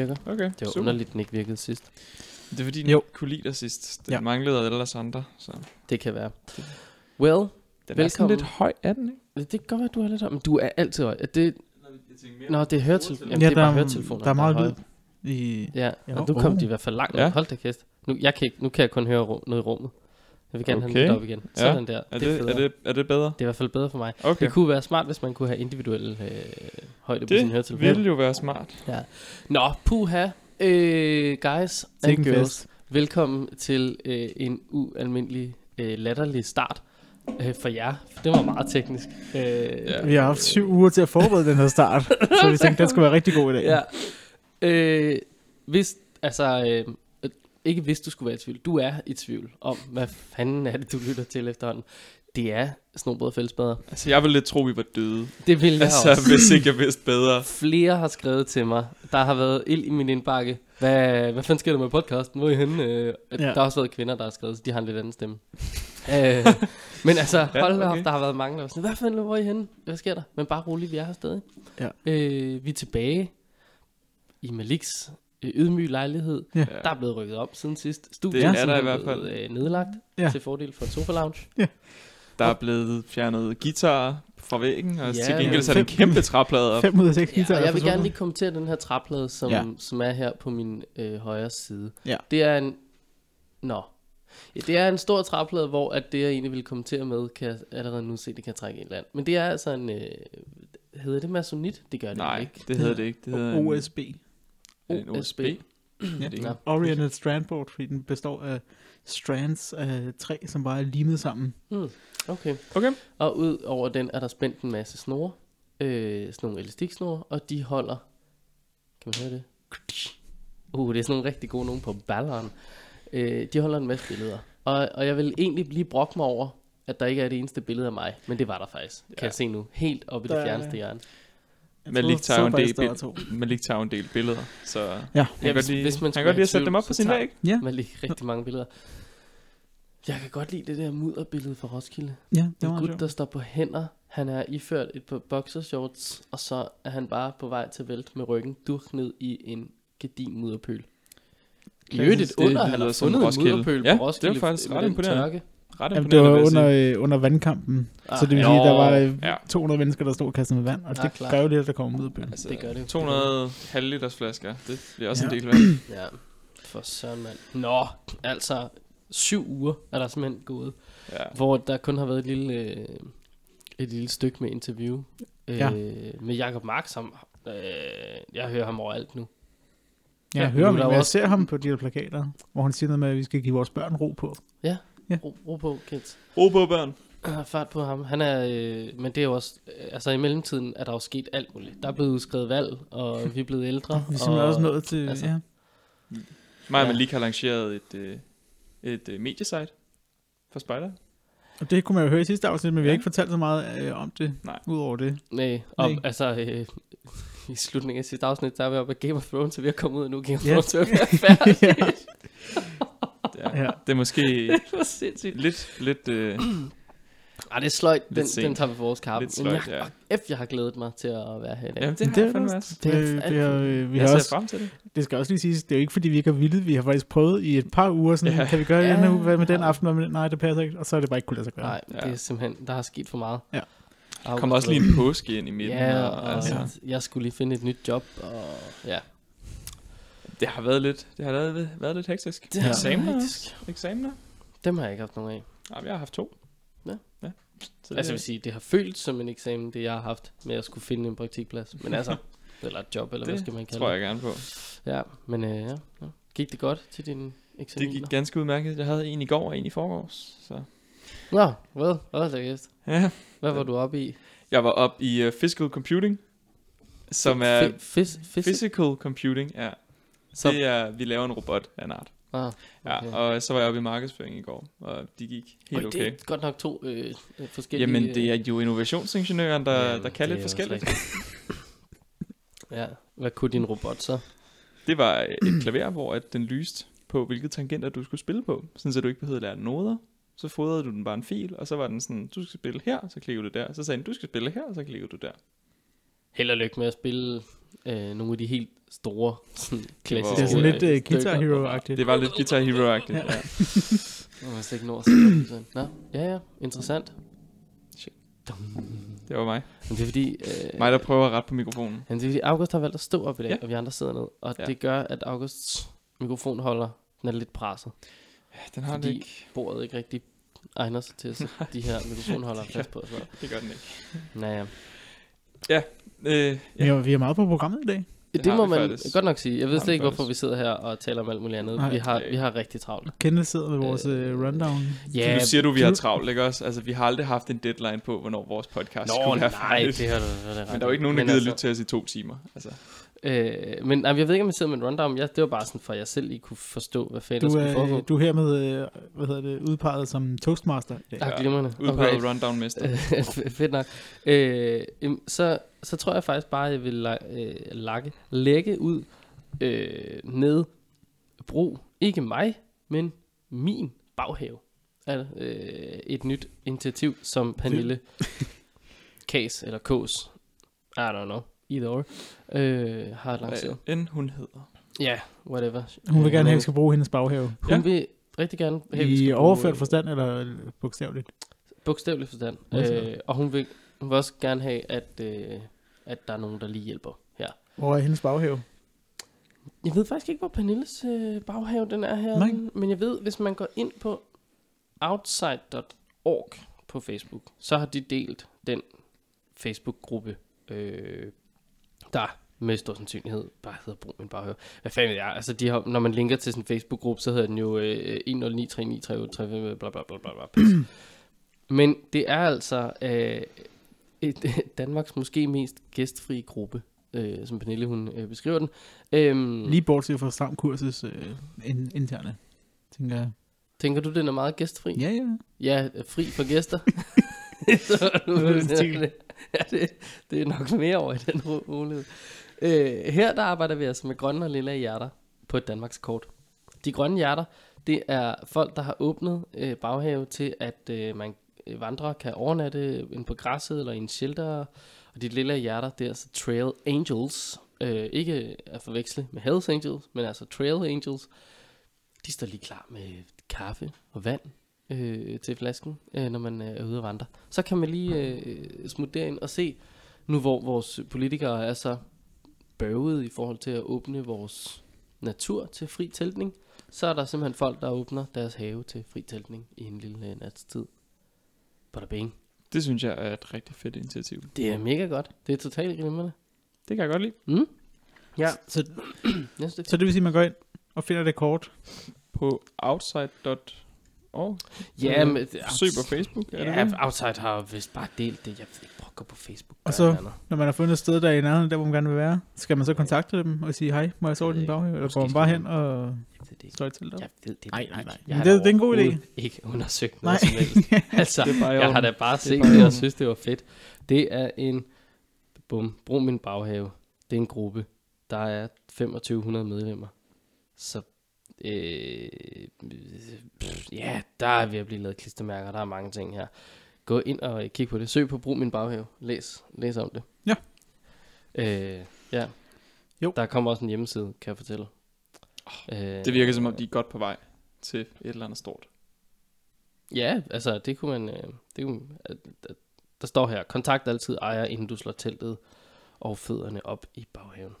virker. Okay, Det var super. underligt, den ikke virkede sidst. Det er fordi, den Jo. ikke kunne lide dig sidst. Den Ja. ja. manglede ellers andre. Så. Det kan være. Well, Den er sådan Velkommen. lidt høj, er den ikke? det kan godt være, du er lidt høj, men du er altid høj. Er Det, Nå, det er høretelefoner. Jamen, Ja, det er der, bare er, høretelefoner. der er meget høje. lyd i... Ja, Jo. og nu kom Oh. de i hvert fald langt Ja. ja. Hold da kæft. Nu, jeg kan ikke, nu kan jeg kun høre rum, noget i rummet. Jeg vil gerne okay. Have den op igen. Ja. Sådan der. Er det, det, er er, federe. det, er det bedre? det er i hvert fald bedre for mig. Okay. Det kunne være smart, hvis man kunne have individuel øh, højde på sin Det høretelefon. ville jo være smart. Ja. Nå, puha. Øh, guys and en girls. fest. Velkommen til øh, en ualmindelig øh, latterlig start øh, for jer. Det var meget teknisk. Øh, Ja. Vi har haft syv uger til at forberede den her start, så vi tænkte, den skulle være rigtig god i dag. ja. Øh, hvis, altså, øh, ikke hvis du skulle være i tvivl. Du er i tvivl om, hvad fanden er det, du lytter til efterhånden. Det er Snobrød og Fællesbader. Altså, jeg ville lidt tro, vi var døde. Det vil jeg Altså, også. hvis ikke jeg vidste bedre. Flere har skrevet til mig. Der har været ild i min indbakke. Hvad, hvad fanden sker der med podcasten? Hvor er I henne? Øh, Ja. Der har også været kvinder, der har skrevet, så de har en lidt anden stemme. øh, men altså, Ja, hold da okay. op, der har været mange, der var sådan, hvad fanden, hvor er I henne? Hvad sker der? Men bare roligt, vi er her stadig. Ja. Øh, vi er tilbage i Maliks ydmyg lejlighed. Ja. Der er blevet rykket op siden sidst. Studiet Det er er der i hvert fald. blevet, øh, nedlagt Ja. til fordel for en sofa lounge. Der er blevet fjernet guitar fra væggen, og Ja, til gengæld så er der en kæmpe træplade op. 5 ud af 6 Ja, guitarer og jeg vil gerne lige kommentere den her træplade, som, Ja. ja. som er her på min øh, højre side. Ja. Det er en... Nå. Ja, det er en stor træplade, hvor at det, jeg egentlig vil kommentere med, kan jeg allerede nu se, det kan trække en anden. Men det er altså en... Øh, hedder det masonit? Det gør det Nej, ikke. det hedder det ikke. Det hedder OSB. en OSB. Ja. det? Nå. Oriented Strandboard, fordi den består af strands af træ, som bare er limet sammen. Mm, okay. Okay. Og ud over den er der spændt en masse snore. Øh, sådan nogle elastiksnore, og de holder... Kan man høre det? Uh, det er sådan nogle rigtig gode nogen på balleren. Øh, de holder en masse billeder. Og, og jeg vil egentlig lige brokke mig over, at der ikke er det eneste billede af mig. Men det var der faktisk, kan Ja. jeg se nu. Helt oppe i Der det er- fjerneste hjørne. Malik tager en så del. Malik tager en del billeder, så Ja. han Ja, kan godt hvis- lige, hvis man han kan godt i at sætte dem op på sin væg. Ja, Man lige rigtig mange billeder. Jeg kan godt lide det der mudderbillede fra Roskilde. ja det En var gut, sjovt. der står på hænder. Han er iført et par boxershorts, og så er han bare på vej til vælt med ryggen durk ned i en gedin mudderpøl. I øvrigt et under, han har fundet en Roskilde. mudderpøl Ja, på Roskilde. det var faktisk ret imponerende. tørke. Ret Jamen, det var under, øh, under vandkampen, Ah, så det vil ja. sige, der var øh, Ja. 200 mennesker, der stod og kastede med vand, og Ja, det klart. kræver lidt, at der kommer ud af byen. Altså, Det gør det jo. 200 halvliters flasker, det bliver også Ja. en del vand. Ja, for søren mand. Nå, altså syv uger er der simpelthen gået, Ja. hvor der kun har været et lille, øh, et lille stykke med interview øh, Ja. med Jacob Mark, som øh, jeg hører ham overalt nu. Ja, jeg hører er ham, der men jeg også- ser ham på de her plakater, hvor han siger noget med, at vi skal give vores børn ro på. Ja. Ro, ro på, kids. Ro på, børn. Jeg har fart på ham. Han er, øh, men det er jo også, øh, altså i mellemtiden er der jo sket alt muligt. Der er blevet udskrevet valg, og vi er blevet ældre. Vi er simpelthen og, også nået til... altså- ja. Mig og Ja. Malik har lanceret et, øh, et øh, mediesite for Spider. Og det kunne man jo høre i sidste afsnit, men vi har Ja. ikke fortalt så meget øh, om det, Nej. udover det. Nej, og Nej. altså øh, i slutningen af sidste afsnit, der er vi oppe af Game of Thrones, så vi er kommet ud af nu. Game of Ja. Thrones er færdig. Ja. Det er måske det var sindssygt. lidt, lidt, øh, Ej, det er sløjt. Den, sent. den tager vi for vores kappe. lidt Men sløjt, jeg, ja. F, jeg har glædet mig til at være her i dag. Jamen, det har Det jeg er fandme også- også. Det er Det, alt det, er, for- øh, vi Jeg har ser også, frem til det. det skal også lige siges, det er jo ikke fordi, vi ikke har villet. Vi har faktisk prøvet i et par uger, sådan, Ja. kan vi gøre det Ja. denne uge, hvad med den Ja. aften, hvad med den? Nej, det passer ikke. Og så er det bare ikke kunne lade sig gøre. Nej, Ja. det er simpelthen, der har sket for meget. Ja. Der kommer også lige en påske ind i midten. Ja, og, og altså, jeg skulle lige finde et nyt job, og ja. Det har været lidt, det har været, været lidt hektisk. Det har Eksamener været også. Eksamener? Dem har jeg ikke haft nogen af. Nej, jeg har haft to. Ja. ja. Så Altså jeg vil sige, det har følt som en eksamen, det jeg har haft med at skulle finde en praktikplads. Men altså, eller et job, eller det hvad skal man kalde tror det. jeg gerne på. Ja, men øh, ja, ja. Gik det godt til din eksamen? Det gik ganske udmærket. Jeg havde en i går og en i forgårs. Så. Nå, hvad? Hvad er det Ja. Hvad var du oppe i? Jeg var op i uh, Physical Computing, som er Fi- Fis, fis, Physical Computing, ja. Så- Det er, vi laver en robot af en art. Ah, Ja, Okay. og så var jeg oppe i markedsføring i går, og de gik helt Oj, okay. Det er godt nok to øh, øh, forskellige... Jamen, det er jo innovationsingeniøren, der, Jamen, der kan det lidt forskelligt. ja, hvad kunne din robot så? Det var et klaver, hvor at den lyste på, hvilke tangenter du skulle spille på, sådan så du ikke behøvede at lære noder. Så fodrede du den bare en fil, og så var den sådan, du skal spille her, så klikker du der. Så sagde den, du skal spille her, og så klikker du der. Held og lykke med at spille Øh, nogle af de helt store, sådan, klassiske Det er sådan lidt uh, Guitar. Hero-agtigt. Det var lidt Guitar Hero-agtigt. Ja. Ja. Jeg må slet ikke nå at. Nå, ja, ja, interessant. Shit. Det var mig. Men det er fordi, øh, Mig, der prøver at rette på mikrofonen. men det er fordi August har valgt at stå op i dag, Ja. og vi andre sidder ned. Og Ja. det gør, at Augusts mikrofonholder, den er lidt presset. Ja, den har det Fordi ikke. bordet ikke rigtig egner sig til at de her mikrofonholder fast på. Så. Det gør den ikke. Naja. Øh, Vi, har, vi er meget på programmet i dag. Det, Det må man faktisk. godt nok sige. Jeg ved slet ikke, hvorfor vi sidder her og taler om alt muligt andet. Nej. vi, har, Øh. vi har rigtig travlt. Kenneth sidder med vores uh, rundown. Ja, nu siger du, vi har travlt, ikke også? Altså, vi har aldrig haft en deadline på, hvornår vores podcast Nå, skulle være nej, færdigt. det har du det er Men der er jo ikke nogen, der gider altså, lytte til os i to timer. Altså, Øh, men nej, jeg ved ikke, om jeg sidder med en rundown. Ja, det var bare sådan, for at jeg selv lige kunne forstå, hvad fanden Du der skulle foregå. du er hermed øh, hvad hedder det, udpeget som toastmaster dag. Ah, glimrende. udpeget Okay. rundown-mester. Fedt nok. Øh, så, så tror jeg faktisk bare, at jeg vil øh, lakke, lægge ud øh, med brug, ikke mig, men min baghave. Er øh, et nyt initiativ, som Pernille Kas, eller Kås, I don't know, either or, øh, har lanceret. Hvad end hun hedder. Ja, yeah, whatever. Hun vil gerne have, at vi skal bruge hendes baghave. Hun Ja. vil rigtig gerne have, at vi I skal bruge, overført øh, forstand eller bogstaveligt? Bogstaveligt forstand. Øh, og hun vil, hun vil også gerne have, at, øh, at der er nogen, der lige hjælper her. Hvor er hendes baghave? Jeg ved faktisk ikke, hvor Pernilles øh, baghave den er her. Nej. Men jeg ved, hvis man går ind på outside.org på Facebook, så har de delt den Facebook-gruppe, øh, der med stor sandsynlighed bare hedder Brug min baghave. Hvad fanden ved jeg? Altså, de har, når man linker til sådan en Facebook-gruppe, så hedder den jo øh, 1093993, bla bla bla bla bla. pis. Men det er altså øh, et, Danmarks måske mest gæstfri gruppe, øh, som Pernille hun øh, beskriver den. Øhm, Lige bortset fra stram kurses øh, in, interne, tænker jeg. Tænker du, den er meget gæstfri? Ja, ja. Ja, fri for gæster. så, nu, Det det. ja, det, det er nok mere over i den rolighed. mulighed. Øh, her der arbejder vi altså med grønne og lilla hjerter på et Danmarks kort. De grønne hjerter, det er folk, der har åbnet øh, baghave til, at øh, man øh, vandrere vandrer kan overnatte ind på græsset eller i en shelter. Og de lilla hjerter, det er altså Trail Angels. Øh, ikke at forveksle med Hells Angels, men altså Trail Angels. De står lige klar med kaffe og vand øh, til flasken, øh, når man øh, er ude at vandre. Så kan man lige øh, smutte derind og se, nu hvor vores politikere er så bøvet i forhold til at åbne vores natur til fri teltning, så er der simpelthen folk, der åbner deres have til fri teltning i en lille øh, natstid. Bada bing. Det synes jeg er et rigtig fedt initiativ. Det er mega godt. Det er totalt glimrende. Det kan jeg godt lide. Mm? Ja, Så, så det vil sige, at man går ind og finder det kort. På outside.org. Ja, men... Søg på Facebook, er Ja, det? Outside har vist bare delt det. Jeg ved ikke, prøv at gå på Facebook. Og så-. Når man har fundet et sted, der er i nærheden, der hvor man gerne vil være, skal man så kontakte dem og sige, hej, må jeg sove din baghave? Eller går man bare hen og slår til der? Jeg ved det Nej, nej, nej. Jeg det- det er en god idé. ikke undersøgt noget Nej. som helst. altså, Det er bare i jeg har da bare set det og synes, det var fedt. Det er en, bum, brug min baghave. Det er en gruppe. Der er 2500 medlemmer. Så, øh, ja, der er ved at blive lavet klistermærker. Der er mange ting her. Gå ind og kig på det. Søg på brug min baghave. Læs, læs om det. Ja. Øh, ja. Jo. Der kommer også en hjemmeside, kan jeg fortælle. øh, Det virker som om, de er godt på vej til et eller andet stort. Ja, altså det kunne man, øh, det kunne, der, der står her, kontakt altid ejer, inden du slår teltet og fødderne op i baghaven.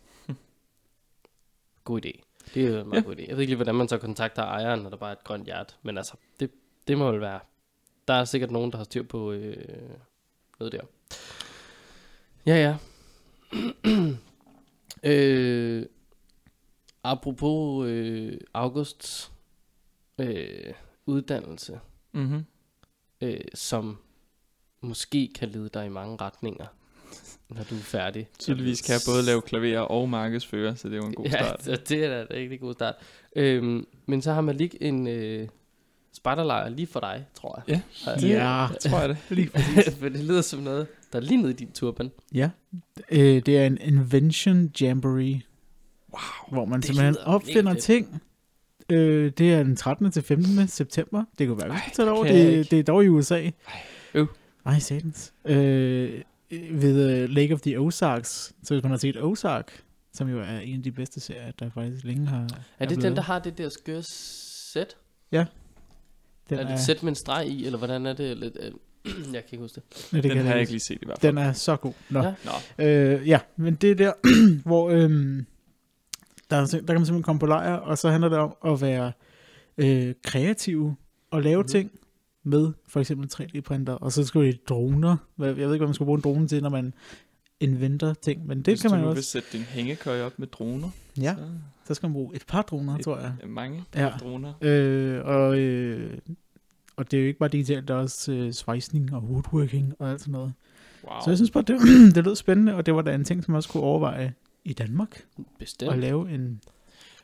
God idé. Det er en meget Ja. god idé. Jeg ved ikke lige, hvordan man så kontakter ejeren, når der bare er et grønt hjerte, men altså, det, det må vel være. Der er sikkert nogen, der har styr på øh, noget der. Ja, ja. øh, apropos øh, Augusts øh, uddannelse, Mm-hmm. øh, som måske kan lede dig i mange retninger, når du er færdig. Tydeligvis kan jeg både lave klaver og markedsføre, så det er jo en god start. Ja, det er da en rigtig god start. Øhm, men så har man lige en øh, spejderlejr lige for dig, tror jeg. Ja, det Ja. tror jeg det. Lige For det lyder som noget, der er lige nede i din turban. Ja, øh, det er en Invention Jamboree, Wow. hvor man simpelthen opfinder ting. Øh, det er den 13. til 15. september. Det kunne være, vi Ej, skulle tage det over. Det, er dog i USA. øv. Ej, satans. Øh, ved uh, Lake of the Ozarks. Så hvis man har set Ozark, som jo er en af de bedste serier, der faktisk længe har Er det den, blevet. der har det der skøre sæt? Den er det et sæt med en streg i, eller hvordan er det? Lidt, øh, jeg kan ikke huske det. Ja, det Den kan har jeg ikke lige set i hvert fald. Den er så god. Nå. Ja. Nå, Øh, ja, men det er der, hvor øhm, der, er der kan man simpelthen komme på lejr, og så handler det om at være øh, kreativ og lave Mhm. mm-hmm. ting med for eksempel 3D-printer, og så skal vi droner. Jeg ved ikke, hvad man skal bruge en drone til, når man inventer ting, men det hvis kan du man nu jo vil også. sætte din hængekøj op med droner, Ja, så så skal man bruge et par droner, Et- tror jeg. mange Ja. droner. Øh, og, øh, og det er jo ikke bare digitalt, der er også øh, svejsning og woodworking og alt sådan noget. Wow. Så jeg synes bare, det, det lød spændende, og det var da en ting, som man også kunne overveje i Danmark. Bestemt. At lave en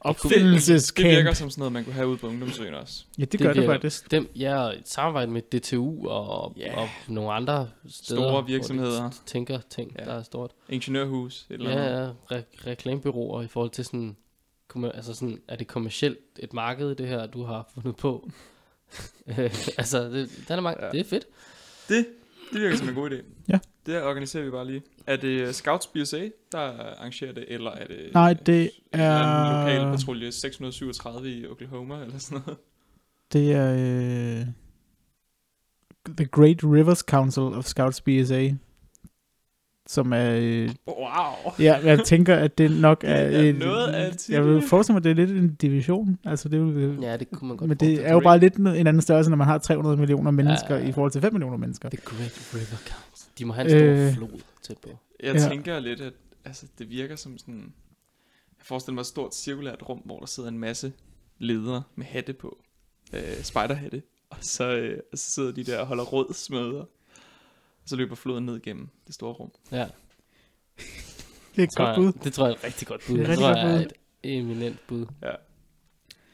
det, opfindelsescamp. det virker som sådan noget, man kunne have ude på ungdomsøen også. Ja, det, det gør det faktisk. Bestemt, ja, et samarbejde med DTU og, Ja. og nogle andre steder. Store hvor virksomheder. de tænker ting, Ja. der er stort. Ingeniørhus, et eller andet. Ja, ja re- reklamebyråer i forhold til sådan, kommer- altså sådan, er det kommercielt et marked, det her, du har fundet på? Altså, det, den er mange, ja. det er fedt. Det, det virker som en god idé. Ja. Det organiserer vi bare lige. Er det Scouts BSA, der arrangerer det, eller er det Nej, det en er, lokal patrulje 637 i Oklahoma, eller sådan noget? det er øh, The Great Rivers Council of Scouts BSA, som er, øh, Wow! ja, jeg tænker, at det nok er, Det er en- noget af en jeg vil forestille mig, at det er lidt en division, altså det vil, Ja, det kunne man godt men det er jo bare lidt en anden størrelse, når man har 300 millioner mennesker ja. i forhold til 5 millioner mennesker. The Great River Council. De må have en stor Øh. øh, flod tæt på. Jeg Ja. tænker lidt, at altså, det virker som sådan... Jeg forestiller mig et stort cirkulært rum, hvor der sidder en masse ledere med hatte på. Øh, spiderhatte. Og så, øh, og så sidder de der og holder rådsmøder. Og så løber floden ned gennem det store rum. Ja, Det er et tror godt jeg, bud. det tror jeg er et rigtig godt bud. Det er Det, et tror rigtig jeg er godt et eminent bud. Ja.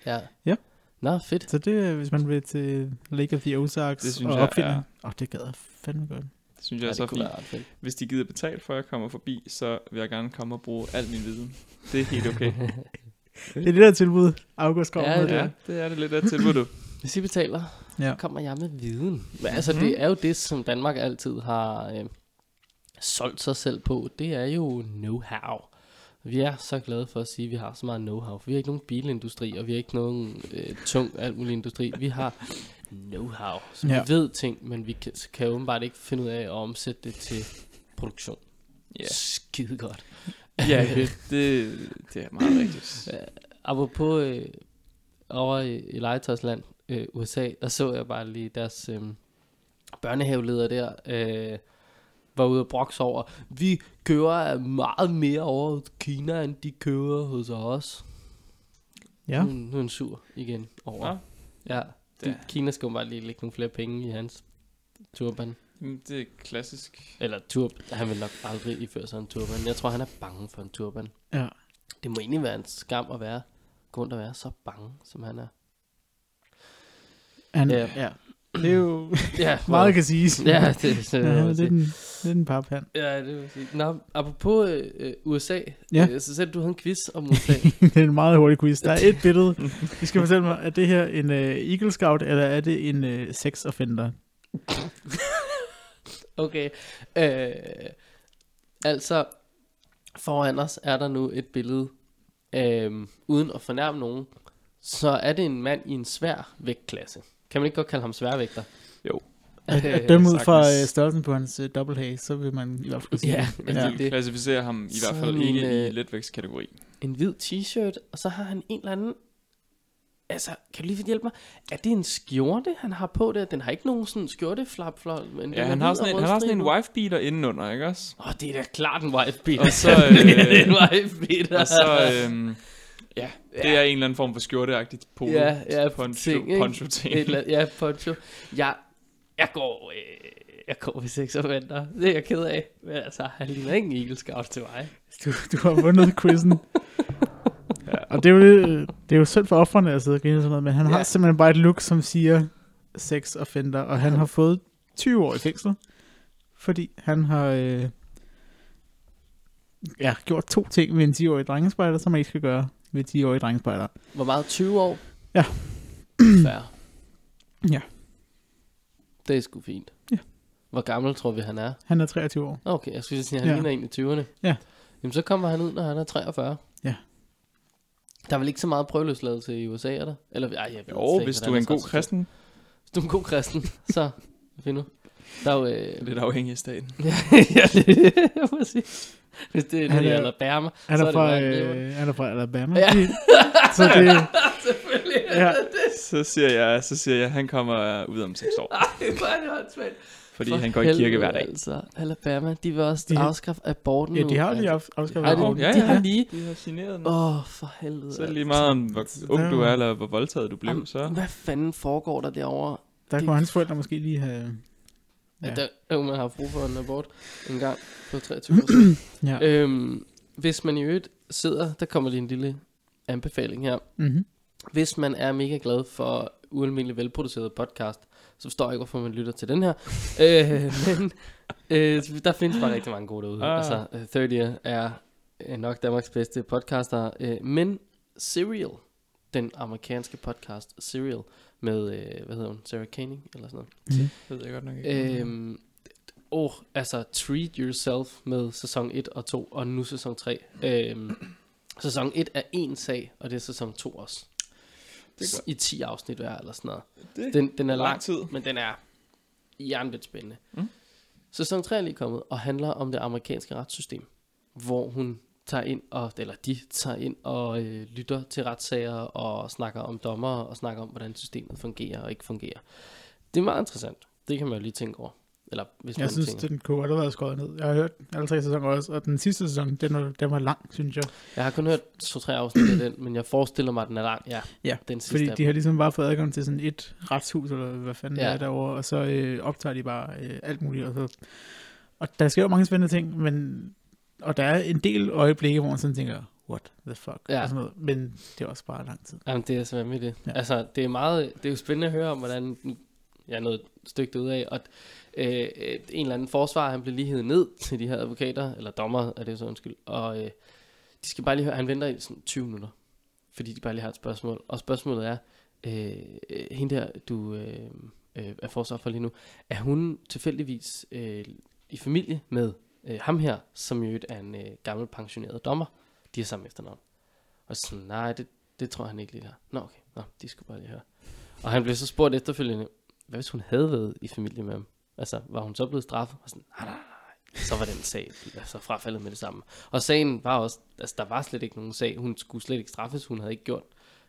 Ja. Ja. Nå, fedt. Så det er, hvis man vil til Lake of the Ozarks Det synes og jeg opfinde. er- Åh, oh, det gad jeg fandme godt. Det synes jeg Ja, er så det fint. være. Hvis de gider betale for, at jeg kommer forbi, så vil jeg gerne komme og bruge al min viden. Det er helt okay. Det er det der tilbud, August kommer Ja, med det der. ja, det er det lidt af et tilbud, du. Hvis I betaler, Ja. så kommer jeg med viden. Men altså, Mhm. det er jo det, som Danmark altid har øh, solgt sig selv på. Det er jo know-how. Vi er så glade for at sige, at vi har så meget know-how. For vi har ikke nogen bilindustri, og vi har ikke nogen øh, tung alt mulig industri. Vi har know-how. Så Ja. vi ved ting, men vi kan, kan åbenbart ikke finde ud af at omsætte det til produktion. Ja, Skide godt. ja det, det er meget rigtigt. Ja, Apropos øh, over i, i legetøjsland, øh, USA, der så jeg bare lige deres øh, børnehaveleder der, øh, var ude og brokse over, vi kører meget mere over Kina, end de kører hos os. Ja. Nu, nu er han sur igen over. Nå, Ja, det, de, Kina skal jo bare lige lægge nogle flere penge i hans turban. jamen, det er klassisk. Eller turb, han vil nok aldrig iføre sig en turban. Jeg tror, han er bange for en turban. Ja. Det må egentlig være en skam at være, gå rundt og være så bange, som han er. Han, Ja. ja. Det er jo Ja, meget kan siges. Ja, det, det, ja, det, det, er den, det er den paphand. ja, det vil sige. Nå, apropos øh, øh, USA, Ja. øh, så selv du havde en quiz om USA. det er en meget hurtig quiz. Der er et billede. I skal fortælle mig, er det her en uh, Eagle Scout, eller er det en uh, sex offender? Okay. Øh, altså, foran os er der nu et billede, øh, uden at fornærme nogen, så er det en mand i en svær vægtklasse. Kan man ikke godt kalde ham sværvægter? Jo. At, Øh, at dømme ud fra uh, størrelsen på hans uh, double haze, så vil man i hvert fald sige Ja, det. Men Ja. ja. de det- klassificerer ham i hvert fald ikke en, i øh, letvægtskategori. En hvid t-shirt, og så har han en eller anden... Altså, kan du lige hjælpe mig? Er det en skjorte, han har på der? Den har ikke nogen sådan skjorteflap, flot, men Ja, han har, sådan en, han har sådan en wife-beater indenunder, ikke også? Åh, oh, det er da klart en wife beater. Og så, øh, det er en wife beater. Og så, øhm, ja, det Ja. er en eller anden form for skjorteagtigt polo. Ja, ja, poncho, ting, poncho ting. Et eller andet- ja, poncho. Jeg, jeg går... Øh, jeg går ved sex og venter. Det er jeg ked af. Men altså, han ligner ikke en Eagle Scout til mig. Du, du har vundet quizzen. Ja. Og det er, jo, det, er jo synd for offrene at sidde og grine sådan noget, men han har Ja. simpelthen bare et look, som siger sex offender, og han har fået 20 år i fængsel, fordi han har øh, ja, gjort to ting med en 10-årig drengespejder, som man ikke skal gøre med 10-årige drengespejder. Hvor meget? 20 år? Ja. Fair. Ja. Det er sgu fint. Ja. Hvor gammel tror vi, han er? Han er 23 år. Okay, jeg skulle sige, at han Ja. ja. ligner en i 20'erne. Ja. Jamen, så kommer han ud, når han er 43. Ja. Der er vel ikke så meget prøveløsladelse i USA, er der? Eller, ej, jeg ved Jo, hvis du er en god kristen, Hvis du er en god kristen, så find nu. Der er jo... Øh, lidt afhængig af staten. ja, det er præcis. Hvis det er Han det, er- i Alabama, Han så er, er fra, det øh, han er fra Alabama. Ja. så det, Selvfølgelig. ja, Så siger jeg, så siger jeg, at han kommer ud om seks år. Ej, hvor er det åndssvagt. Fordi For han går i kirke hver dag. Altså, Alabama, de vil også De- afskaffe aborten ja, de har lige altså. af- afskaffet aborten. Ja, de har lige... De har signeret den. Åh, oh, for helvede. Så er det altså. lige meget om, hvor ung du er, eller hvor voldtaget du blev, Jamen, så... Hvad fanden foregår der derovre? Der det- kunne hans forældre måske lige have... Ja. Ja. Der, jo, man har brug for en abort en gang på 23 år. Ja. øhm, hvis man i øvrigt sidder, der kommer lige en lille anbefaling her. Mm-hmm. Hvis man er mega glad for ualmindelig velproduceret podcast, så forstår jeg ikke, hvorfor man lytter til den her. øh, men øh, der findes bare rigtig mange gode derude. Ah. Altså, øh, 30 er øh, nok Danmarks bedste podcaster. Øh, men Serial, den amerikanske podcast Serial, med, øh, hvad hedder hun, Sarah Koenig, eller sådan noget. Det ved jeg godt nok ikke. Øhm, oh, altså Treat Yourself med sæson 1 og 2, og nu sæson 3. Øhm, sæson 1 er en sag, og det er sæson 2 også. Det er. I 10 afsnit hver eller sådan noget. Det Den, den er lang lang, tid. men den er jernvidt spændende. Mm. Sæson 3 er lige kommet, og handler om det amerikanske retssystem, hvor hun tager ind, og, eller de tager ind og øh, lytter til retssager, og snakker om dommer, og snakker om, hvordan systemet fungerer og ikke fungerer. Det er meget interessant. Det kan man jo lige tænke over. Eller hvis Jeg man synes, tænker. den kunne godt have været skåret ned. Jeg har hørt alle tre sæsoner også, og den sidste sæson, den var, den var lang, synes jeg. Jeg har kun hørt to-tre afsnit af den, men jeg forestiller mig, at den er lang. Ja, Ja, den sidste Fordi de har ligesom bare fået adgang til sådan et retshus, eller hvad fanden ja. Er derovre, og så øh, optager de bare øh, alt muligt. Og, så, og der sker jo mange spændende ting, men, og der er en del øjeblikke, hvor man sådan tænker, what the fuck, Ja. og sådan noget. men det er også bare lang tid. Jamen, det er så med det. Ja. Altså, det er meget, det er jo spændende at høre om, hvordan, jeg er noget stygt ud af, at øh, en eller anden forsvar, han blev lige hævet ned til de her advokater, eller dommer, er det så undskyld, og øh, de skal bare lige høre, han venter i sådan 20 minutter, fordi de bare lige har et spørgsmål, og spørgsmålet er, øh, hende der, du øh, øh, er forsvar for lige nu, er hun tilfældigvis øh, i familie med øh, ham her, som jo er en øh, gammel pensioneret dommer, de har samme efternavn. Og så sådan, nej, det, det tror han ikke lige der. Nå, okay. Nå, de skulle bare lige høre. Og han blev så spurgt efterfølgende, hvad hvis hun havde været i familie med ham? Altså, var hun så blevet straffet? Og sådan, nej, nej, nej. Så var den sag altså, frafaldet med det samme. Og sagen var også, altså der var slet ikke nogen sag. Hun skulle slet ikke straffes. Hun havde ikke gjort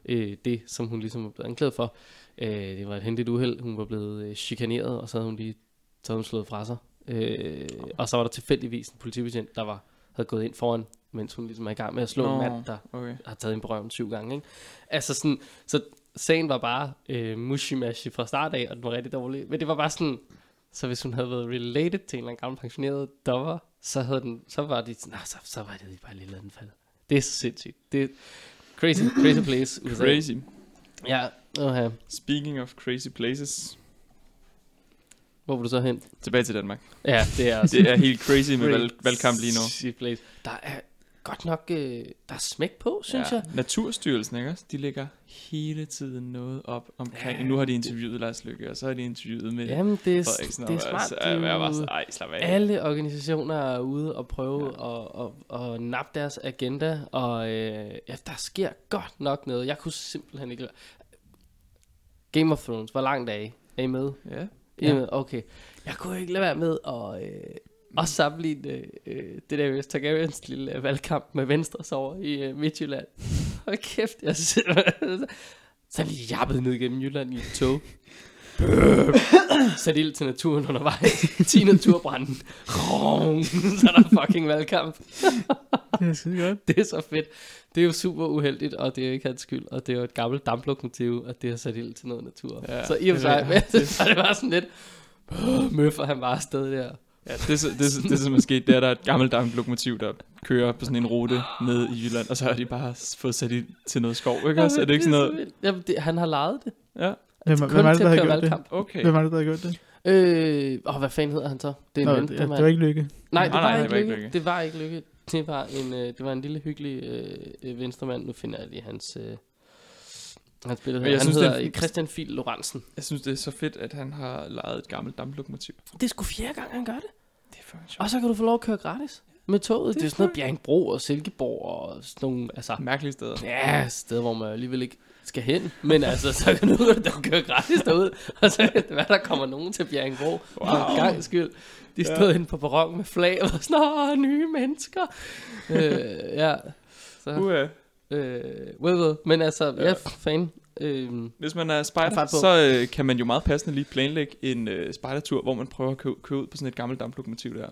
øh, det, som hun ligesom var blevet anklaget for. Øh, det var et hendigt uheld. Hun var blevet øh, chikaneret, og så havde hun lige så havde hun slået fra sig. Øh, og så var der tilfældigvis en politibetjent, der var, havde gået ind foran, mens hun ligesom er i gang med at slå Nå. en mand, der Okay. har taget en på røven syv gange. Ikke? Altså sådan, så sagen var bare øh, mushimashi fra start af, og den var rigtig dårlig. Men det var bare sådan, så hvis hun havde været related til en eller anden gammel pensioneret dommer, så, havde den, så var de sådan, "Nå, så, så var det bare et lille anfald. Det er så sindssygt. Det er crazy, crazy place. USA. Crazy. Ja, okay. Speaking of crazy places. Hvor vil du så hen? Tilbage til Danmark. Ja, det er Det er helt crazy med valg, valgkamp lige nu. Place. Der er godt nok, øh, der er smæk på, synes ja. jeg. Naturstyrelsen, ikke også? De lægger hele tiden noget op omkring. Ja, nu har de interviewet Lars Lykke, og så har de interviewet med Jamen, det er, Frederiksen. det er smart. Så, det jeg var sådan, ej, slap af. Alle organisationer er ude og prøve ja. at, at, at nappe deres agenda, og øh, ja, der sker godt nok noget. Jeg kunne simpelthen ikke... Game of Thrones, hvor langt er I? Er I med? Ja. Ja. Med? Okay. Jeg kunne ikke lade være med at, øh, at sammenligne øh, det der Targaryens lille øh, valgkamp med Venstres over i øh, Midtjylland. Hold kæft, jeg sidder- så er de jappet ned gennem Jylland i et tog. Sat ild til naturen undervejs. 10 naturbranden. så er der fucking valgkamp. Det er skide godt. Det er så fedt. Det er jo super uheldigt, og det er jo ikke hans skyld. Og det er jo et gammelt damplokomotiv, at det har sat ild til noget natur. Ja, så i og for sig, så det var sådan lidt, møffer han bare afsted der. Ja, det, er det, er det, som er sket, det er, der er et gammelt damplokomotiv, der kører på sådan en rute ned i Jylland, og så har de bare fået sat i til noget skov, ikke også? Er det ikke sådan noget? Jamen, det, han har lejet det. Ja, Hvem, Kun hvem er det, til der har gjort det? valgkamp. okay. Hvem er det, der har gjort det? Øh, åh, hvad fanden hedder han så? Det er Nå, en det, det var ikke lykke. Nej, det Nej, var, nej, ikke, det var ikke lykke. Det var ikke lykke. Det var en, øh, det var en lille hyggelig øh, øh, venstremand. Nu finder jeg lige hans, øh, hans billede Men her. jeg Han synes, det hedder er- øh, Christian Fil Lorentzen. Jeg synes, det er så fedt, at han har lejet et gammelt damplokomotiv. Det er sgu fjerde gang, han gør det. Det er fucking sjovt. Og så kan du få lov at køre gratis. med toget. Det er sådan noget Bjergbro og Silkeborg og sådan nogle, altså, Mærkelige steder. ja, steder, hvor man alligevel ikke skal hen. Men altså, så kan nu der kører gratis derud, og så kan det være, der kommer nogen til Bjergbro. Wow. For gang skyld. De stod ja. inde på perron med flag og sådan, Åh, nye mennesker. øh, ja, så, Uh, øh, well, well. Men altså, ja, Ja. fan. Øh, hvis man er er på. så øh, kan man jo meget passende lige planlægge en øh, spejdertur, hvor man prøver at kø- køre ud på sådan et gammelt damplokomotiv der.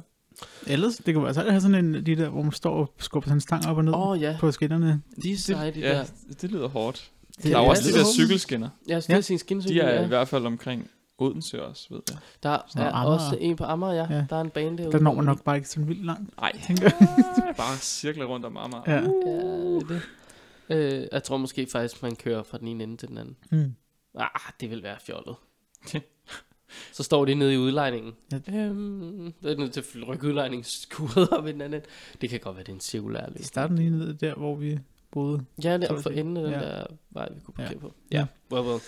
Ellers, det kan være så have sådan en, de der, hvor man står og skubber sådan en stang op og ned oh, ja, på skinnerne. de er seje, de ja, der. det lyder hårdt. Det Der er jo Ja, også de er der cykelskinner. Jeg skal Ja. ja. sin skincykel. De er ja. i hvert fald omkring Odense også, ved jeg. Der Sådan er noget Amager. også en på Amager, ja. Ja. ja. Der er en bane derude. Der når man nok bare ikke sådan vildt langt. Nej, Tænker. bare cirkler rundt om Amager. Ja. Ja, det er det. Øh, jeg tror måske faktisk, man kører fra den ene ende til den anden. Mm. Ah, det vil være fjollet. Så står de nede i udlejningen. Ja. Øhm, er nødt til at rykke udlejningsskuret op i den anden. Det kan godt være, det er en cirkulær Det løsning. starter lige ned der, hvor vi boede. Ja, det er for enden af den ja. der vej, vi kunne Ja. parkere på. Ja. well, well.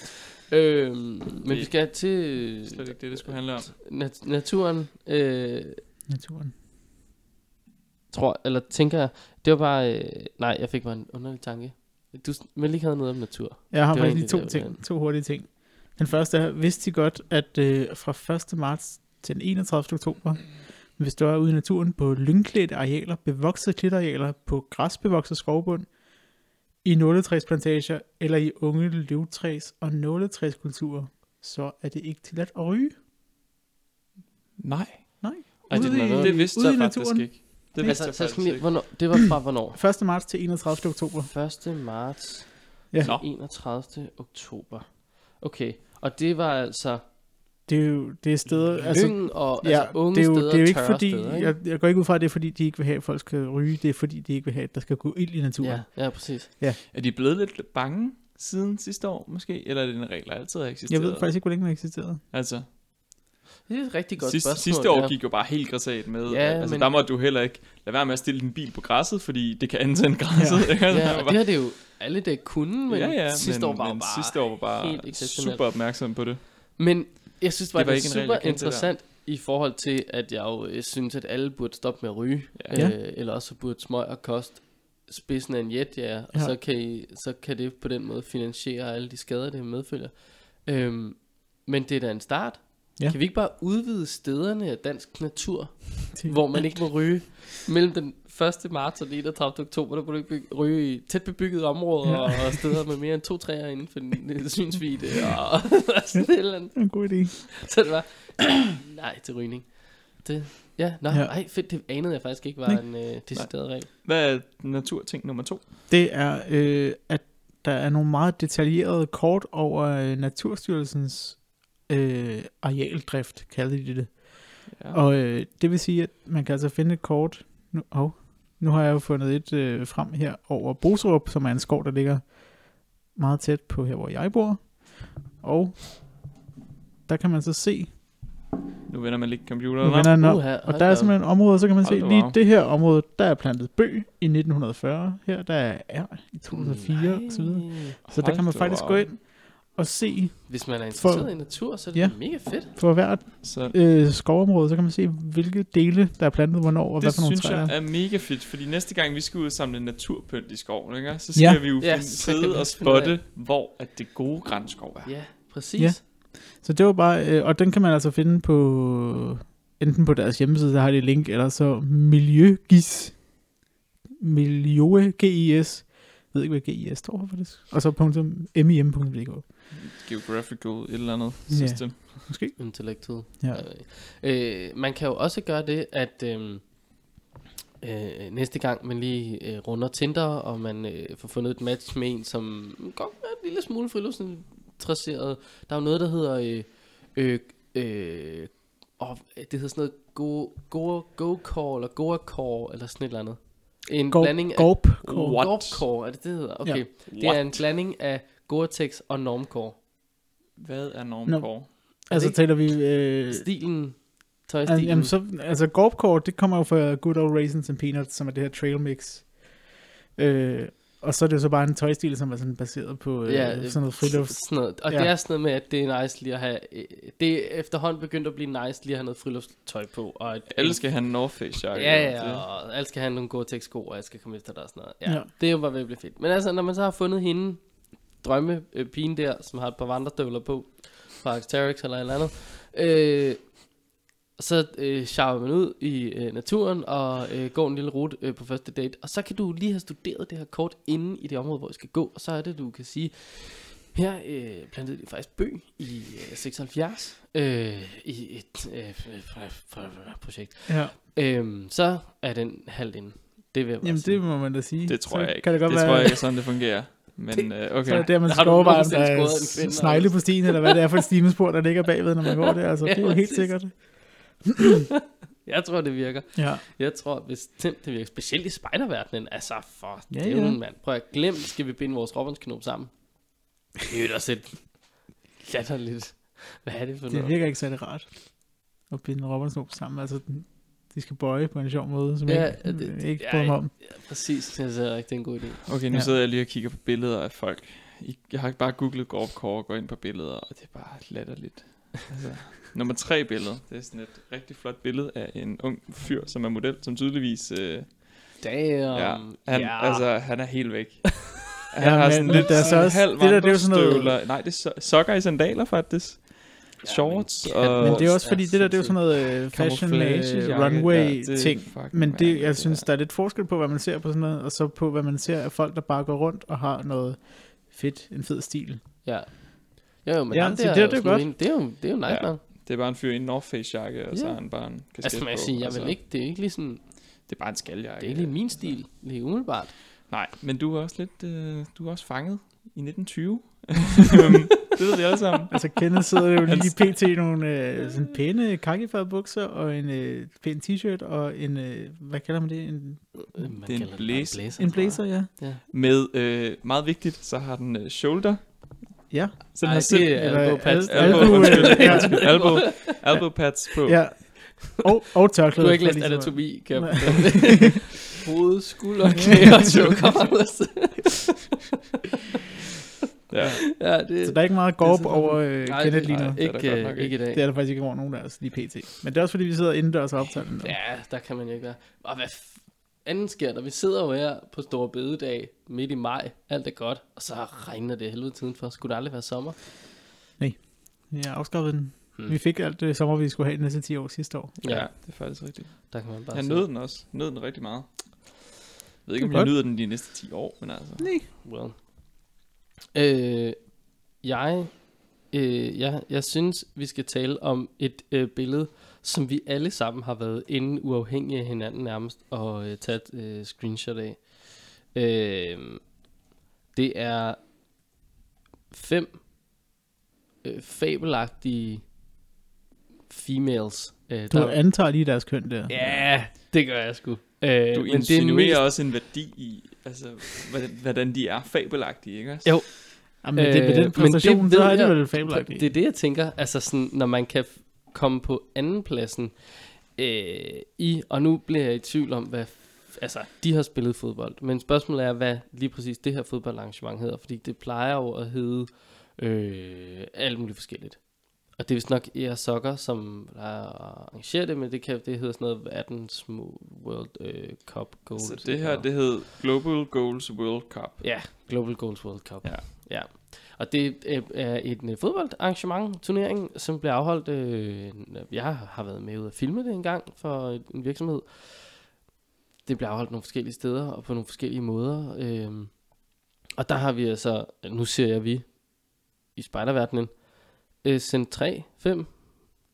Øhm, men vi skal til Slet ikke det, det skulle handle om. nat- naturen. Øh, Naturen. tror, eller tænker jeg, det var bare, øh, nej, jeg fik bare en underlig tanke. Du vil ikke have noget om natur. Jeg har faktisk lige to ting, to hurtige ting. Den første er, vidste I godt, at øh, fra 1. marts til den 31. oktober, hvis du er ude i naturen på lyngklædte arealer, bevoksede klitarealer, på græsbevokset skovbund, i nåletræsplantager eller i unge løvtræs og nåletræskulturer, så er det ikke tilladt at ryge. Nej, Ej, det, i- det vidste ude jeg i faktisk naturen. ikke. Det vidste altså, jeg faktisk ikke. hvornår, det var fra hvornår? 1. marts til 31. oktober. 1. marts Ja. Til 31. oktober. Okay, og det var altså Det er jo det er steder... lyng Altså, og ja, altså unge det er jo, steder, det er jo ikke fordi, steder, ikke? jeg, jeg går ikke ud fra, at det er fordi, de ikke vil have, at folk skal ryge. Det er fordi, de ikke vil have, at der skal gå ild i naturen. Ja, ja, præcis. Er de blevet lidt bange siden sidste år, måske? Eller er det en regel, der altid har eksisteret? Jeg ved faktisk ikke, hvor længe den har eksisteret. Altså, Det er et rigtig godt sidste, spørgsmål. sidste år ja. gik jo bare helt græsat med. Ja, altså, men- der må du heller ikke lade være med at stille din bil på græsset, fordi det kan antænde græsset. Ja. Altså, Ja, man og det har det jo alle dage kunne, men ja, ja, sidste men, år var men bare sidste år var bare super opmærksom på det. Men jeg synes bare, Det var det er regel, super jeg der. interessant i forhold til, at jeg jo øh, synes, at alle burde stoppe med at ryge. Ja. Øh, eller også burde smøg og kost spidsen af en jet, ja, og Ja. så, kan I, så kan det på den måde finansiere alle de skader, det medfølger. Øhm, men det er da en start. Ja. Kan vi ikke bare udvide stederne af dansk natur, hvor man ikke må ryge mellem den 1. marts og den 31. oktober, der må du ikke ryge i tæt bebyggede områder Ja. og steder med mere end to træer inden for den synsvide og sådan et eller andet. Det er en god idé. Så det var, nej til rygning. Det, ja, nå, Ja. ja. ej fedt, det anede jeg faktisk ikke var Nej. en øh, decideret regel. Hvad er naturting nummer to? Det er, øh, at der er nogle meget detaljerede kort over øh, Naturstyrelsens øh, arealdrift, kalder de det. Ja. Og øh, det vil sige, at man kan altså finde et kort. Nu, oh, nu har jeg jo fundet et øh, frem her over Boserup, som er en skov, der ligger meget tæt på her, hvor jeg bor. Og der kan man så se, Nu vender man lige nu computeren vender den op, Uha, og der er simpelthen områder, så kan man se Hold lige wow. det her område, der er plantet bøg i 1940. Her der er R i 2004 og så videre. Nej. Så der kan man faktisk gå ind og se, Hvis man er interesseret For- i natur, så er det Ja. ja. mega fedt. for hvert Så øh, skovområde, så kan man se, hvilke dele, der er plantet, hvornår, og hvad det for nogle synes træer. jeg er mega fedt, fordi næste gang vi skal ud og samle naturpynt i skoven, ikke? så Ja. skal vi jo Ja, finde, sidde og spotte, hvor at det gode grænskov er. Ja, præcis. Ja. Så det var bare, øh, og den kan man altså finde på, enten på deres hjemmeside, der har de et link, eller så Miljøgis, Miljø, G-I-S, jeg ved ikke, hvad GIS står for faktisk, og så punktum mim.dk. Geographical et eller andet Ja. system. Måske. Intellektet. Ja. Øh, man kan jo også gøre det, at øhm, øh, næste gang man lige øh, runder Tinder, og man øh, får fundet et match med en, som godt er en lille smule friluftsinteresseret. Der er jo noget, der hedder... Øh, øh, øh, åh, det hedder sådan noget go, go, go call, eller goa call, eller sådan et eller andet. En Gorp, blanding af... Gorp, What? Gorp. Gorpcore, er det det, hedder? Okay. Ja. Det er en blanding af Gore-Tex og Normcore. Hvad er normcore? Altså det- taler vi... Øh, Stilen, tøjstilen. jamen, så, altså Gorpcore, det kommer jo fra Good Old Raisins and Peanuts, som er det her trail mix. Øh, og så er det jo så bare en tøjstil, som er sådan baseret på øh, Ja, sådan noget friluft. Sådan noget. Og Ja. det er sådan noget med, at det er nice lige at have... øh, Det er efterhånden begyndt at blive nice lige at have noget friluftstøj på. Og et, Alle skal have en North Face jakke. Ja, ja, og alle skal have nogle gode sko, og jeg skal komme efter dig og sådan noget. Ja, Ja. det er jo bare at blive fedt. Men altså, når man så har fundet hende, drømmepigen der, som har et par vandrestøvler på, fra Arcteryx eller et eller andet, øh, så øh, shower man ud i øh, naturen og øh, går en lille rute øh, på første date. Og så kan du lige have studeret det her kort inde i det område, hvor I skal gå. Og så er det, du kan sige, her øh, plantede de faktisk bøg i øh, 76 øh, i et øh, projekt. Ja. Øhm, så er den halvt inde. Det vil jeg Jamen, sige. det må man da sige. Det tror så jeg ikke. Kan det godt det være, tror jeg ikke sådan, det fungerer. Men øh, Så okay. er det der, man skal du overveje, om der er snegle på stien, eller hvad det er for et stimespor, der ligger bagved, når man går der. Altså, Ja, det er jo helt sikkert. Jeg tror, det virker. Ja. Jeg tror bestemt, det virker. Specielt i spejderverdenen. Altså, for Ja, dævlen, ja. mand. Prøv at glem, skal vi binde vores robbensknop sammen. Det er jo da et latterligt. Hvad er det for Det noget? virker ikke særlig rart at binde Robertson sammen. Altså, de skal bøje på en sjov måde, som Ja, jeg ikke, det- ikke ja, bryder mig om. Ja, præcis. Jeg synes ikke, det er en god idé. Okay, nu Ja. sidder jeg lige og kigger på billeder af folk. Jeg har bare googlet Gorp Core og går ind på billeder, og det er bare latterligt. Altså, nummer tre billede, det er sådan et rigtig flot billede af en ung fyr, som er model, som tydeligvis... Øh, Damn. ja, han, ja. altså, han er helt væk. Han Ja, har men- sådan men lidt der er så sådan også- halv det der, det er jo sådan noget-. Nej, det er so- sokker i sandaler faktisk. Ja, Shorts men og... Men det er også Ja, fordi, det der, det er jo sådan noget øh, fashion øh, Camouflagejakke, runway ja, det er ting. fucking Men det, jeg synes, der er lidt forskel på, hvad man ser på sådan noget, og så på, hvad man ser af folk, der bare går rundt og har noget fedt, en fed stil. Ja. Jo, jo, men Ja, ham det er det en- Det er jo, det er jo nice Ja. nok. Det er bare en fyr i en North Face jakke, og så Ja. har han bare en kasket Altså, man på. sige, jeg altså. vil ikke, det er ikke lige sådan, Det er bare en skaldjakke. det er ikke lige min stil, lige umiddelbart. Nej, men du er også lidt, øh, du er også fanget i 1920. det ved vi alle sammen. Altså, Kenneth sidder jo lige pt. i nogle øh, sådan pæne kakifærede bukser, og en øh, pæn t-shirt, og en, øh, hvad kalder man det? En, Øh, Man Det er en blazer. en blazer, ja. Ja. Med, øh, meget vigtigt, så har den øh, shoulder. Ja, Så Ej, det er eller elbow pads. al- elbow, albu, undskyld, ja. undskyld, elbow, elbow pads på. ja. Og, og Du tørklæde. har ikke læst at- anatomi, kan jeg Hoved, skulder, knæ og chokerhavs. Ja. ja, det, Så der er ikke meget er over øh, Nej, Kenneth det- lige nu. nej. det er der ikke, ikke i dag. Det er der faktisk ikke over nogen af os lige pt. Men det er også fordi, vi sidder indendørs og optager den der. Ja, der kan man jo ikke være. Og hvad anden sker der? Vi sidder jo her på Store Bededag midt i maj. Alt er godt. Og så regner det helvede tiden for. Skulle det aldrig være sommer? Jeg har afskaffet den. Hmm. Vi fik alt det sommer, vi skulle have de næste 10 år sidste år. ja, Ja, det er faktisk rigtigt. der kan man bare Han sige, nød den også. Nød den rigtig meget. Jeg ved ikke, om Det jeg nyder den de næste 10 år, men altså... Well. Øh, jeg, øh, jeg, jeg synes, vi skal tale om et øh, billede, som vi alle sammen har været inde uafhængige af hinanden nærmest, og øh, taget øh, screenshot af. Øh, det er fem øh, fabelagtige females. Øh, Du antager lige deres køn der. Ja, det gør jeg sgu. Øh, Du men det er insinuerer mest- også en værdi i, altså, hvordan, hvordan de er fabelagtige, ikke også? Jo. Jamen, det, med Øh, den men præstation, det så ved er det vel fabelagtigt. Det er det, jeg tænker. Altså sådan, når man kan komme på anden pladsen øh, i, og nu bliver jeg i tvivl om, hvad, altså, de har spillet fodbold, men spørgsmålet er, hvad lige præcis det her fodboldarrangement hedder, fordi det plejer jo at hedde øh, alt muligt forskelligt. Og det er vist nok Ea Sokker, som arrangerer det, men det, kan, det hedder sådan noget 18 små World øh, Cup Goals. Så det her, det hed Global Goals World Cup. Ja, Global Goals World Cup. Ja. Ja. Og det øh, er et øh, fodboldarrangement, turnering, som bliver afholdt. Øh, jeg har været med ud at filme det en gang for en virksomhed. Det bliver afholdt nogle forskellige steder og på nogle forskellige måder. Øh, og der har vi altså, nu ser jeg vi i spejderverdenen, øh, sendt 3, 5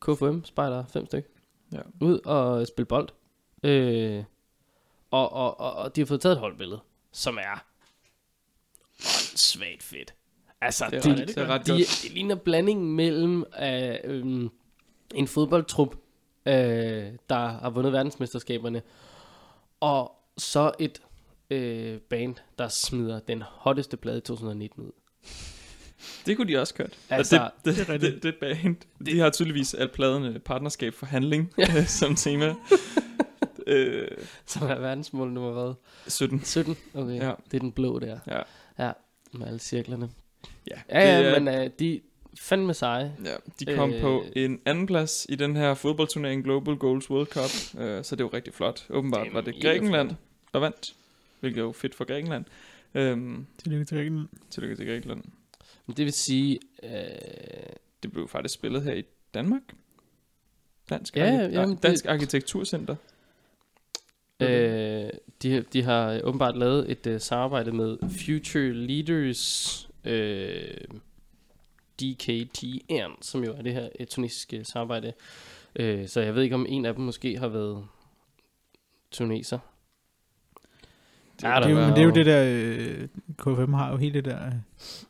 KFM spejder, 5 styk, Ja. ud og spille bold. Øh, og, og, og, og de har fået taget et holdbillede, som er svagt fedt. Altså, Det de, ret- det er ret de, det ligner blandingen mellem øh, øhm, en fodboldtrup, øh, der har vundet verdensmesterskaberne, og så et øh, band, der smider den hotteste plade i 2019 ud. Det kunne de også kørt. Altså, det, det det, det, det band, de har tydeligvis alt pladerne partnerskab for handling som tema. øh, Som er verdensmål nummer hvad? 17. 17? Okay, ja. det er den blå der. Ja. Med alle cirklerne. Ja, Ja, det ja, men uh, de fandme seje. Ja, de kom øh, Øh. på en anden plads i den her fodboldturnering Global Goals World Cup, øh, så det jo rigtig flot. Åbenbart Det er var det Grækenland, flot. der vandt, hvilket er jo fedt for Grækenland. Øhm, Tillykke til Grækenland. tillykke til Grækenland. Men det vil sige, øh, Det blev faktisk spillet her i Danmark. Dansk, Ja, Arki- jamen, det- Dansk Arkitekturcenter. øh, de, de har åbenbart lavet et uh, samarbejde med Future Leaders øh, DKTN, som jo er det her et tunisiske samarbejde. Øh, så jeg ved ikke, om en af dem måske har været tuneser. Det, Ja, Det er, jo, men det er jo det der, øh, K5 har jo hele det der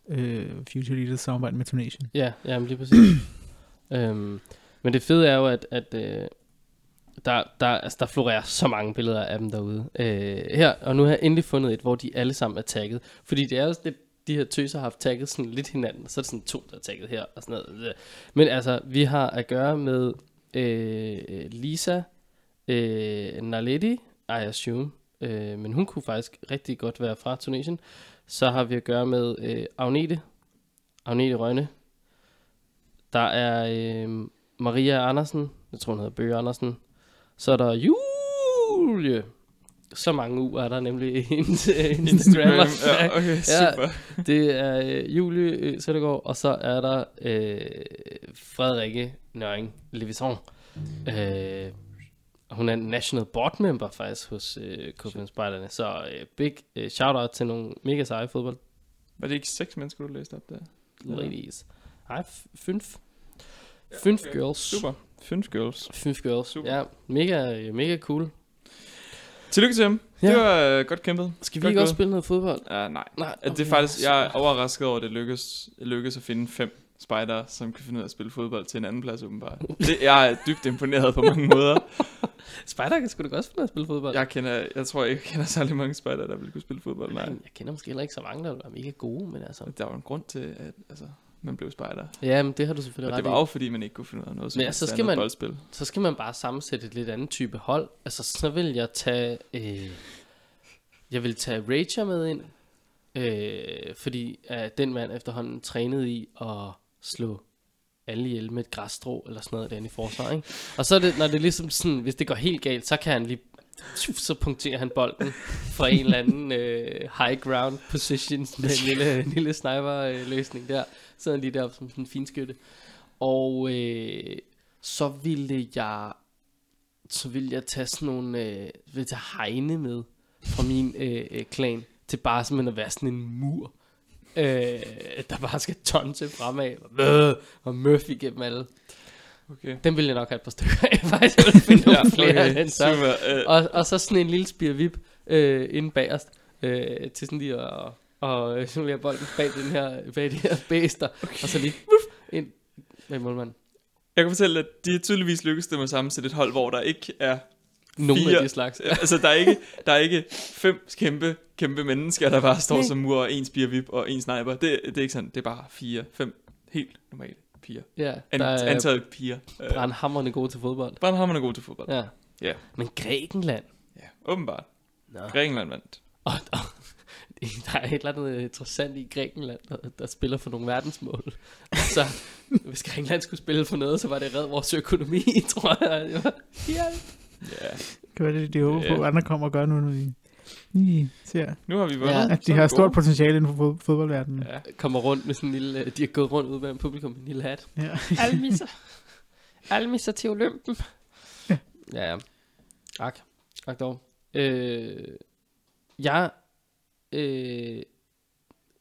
øh, Future Leaders samarbejde med Tunesien. Ja, ja, men lige præcis. øhm, men det fede er jo, at, at øh, der, der, altså, der florerer så mange billeder af dem derude. Øh, her, og nu har jeg endelig fundet et, hvor de alle sammen er tagget. Fordi det er også det, de her tøser har haft tagget sådan lidt hinanden. Så er det sådan to, der er tagget her og sådan noget. Øh, men altså, vi har at gøre med øh, Lisa øh, Naledi, I assume. Øh, men hun kunne faktisk rigtig godt være fra Tunesien. Så har vi at gøre med øh, Agnete, Agnete Rønne. Der er øh, Maria Andersen, jeg tror hun hedder Bøge Andersen. Så er der Julie. Så mange uger er der nemlig i hendes øh, Instagram. Ja, okay, super. Det er øh, Julie øh, Søndergaard, og så er der øh, Frederikke Nøring Levison. Øh, hun er national board member faktisk hos øh, Copenhagen Spejderne. Så øh, big øh, shout out til nogle mega seje fodbold Var det ikke seks mennesker, du læste op der? Ja. ladies. Ej, f- fünf. Fünf okay. girls. Super. Fünf girls. Fünf girls. Super. Ja, mega, mega cool. Tillykke til dem. Ja. Det var øh, godt kæmpet. Skal vi Godt ikke også spille noget fodbold? Uh, nej. Nej, Okay, det er faktisk, jeg er overrasket over, at det lykkes, lykkes at finde fem spejdere, som kan finde ud af at spille fodbold til en anden plads, åbenbart. Det, jeg er dybt imponeret på mange måder. Spider kan sgu da godt finde ud af at spille fodbold. Jeg, kender, jeg tror ikke, jeg kender særlig mange spejdere, der vil kunne spille fodbold. Nej. Jeg kender måske heller ikke så mange, der vil være mega gode, men altså... Der var en grund til, at altså, man blev spejder. Ja, men det har du selvfølgelig Og ret det i. var jo, fordi man ikke kunne finde ud af noget som Men så skal man- boldspil. Så skal man bare sammensætte et lidt andet type hold. Altså, så vil jeg tage... Øh, jeg vil tage Rager med ind. Øh, fordi uh, den mand efterhånden trænede i at slå alle ihjel med et græsstrå eller sådan noget derinde i forsvar, ikke? Og så er det, når det ligesom sådan, hvis det går helt galt, så kan han lige, så punkterer han bolden fra en eller anden øh, high ground position med en lille, en lille sniper øh, løsning der. Så han lige deroppe som sådan en finskytte. Og øh, så ville jeg, så ville jeg tage sådan nogle, øh, ville tage Heine med fra min øh, øh, klan, til bare simpelthen at være sådan en mur, øh, der bare skal tonse fremad, øh, og Murphy gennem alle. Okay. Den vil jeg nok have et par stykker af, faktisk. Jeg vil finde nogle Ja, flere okay, den så. super. Øh, Og, og så sådan en lille spire vip øh, inde bagerst, øh, til sådan lige at og øh, jonglere bolden bag, den her, bag de her bæster, okay. og så lige wuff, ind med målmanden. Jeg kan fortælle, at de tydeligvis lykkedes dem at sammensætte et hold, hvor der ikke er Nogle Fire. af de slags. altså, der er ikke, der er ikke fem kæmpe, kæmpe mennesker, der bare står Nej. som mur, og en spirvip og en sniper. Det, det er ikke sådan, det er bare fire, fem helt normale piger. Ja, An, der er antaget piger. Øh, brandhammerende gode til fodbold. Brandhammer er god til fodbold. Ja. Ja. Men Grækenland, Ja, åbenbart. Nå. Grækenland vandt. Og, og, der er et eller andet interessant i Grækenland, der, der spiller for nogle verdensmål. Så hvis Grækenland skulle spille for noget, så var det red vores økonomi, tror jeg. Det var, ja. Ja. Kan være det, de håber på, Ja. at andre kommer og gør nu, lige ser, Nu har vi vundet. Ja. at de har vi stort gode. potentiale inden for fod- fodboldverdenen. Ja. Kommer rundt med sådan en lille... De har gået rundt ud med en publikum med en lille hat. Ja. Almisser. Almisser til Olympen. Ja. Ja, ja. Ak. Ak dog. Øh, jeg øh,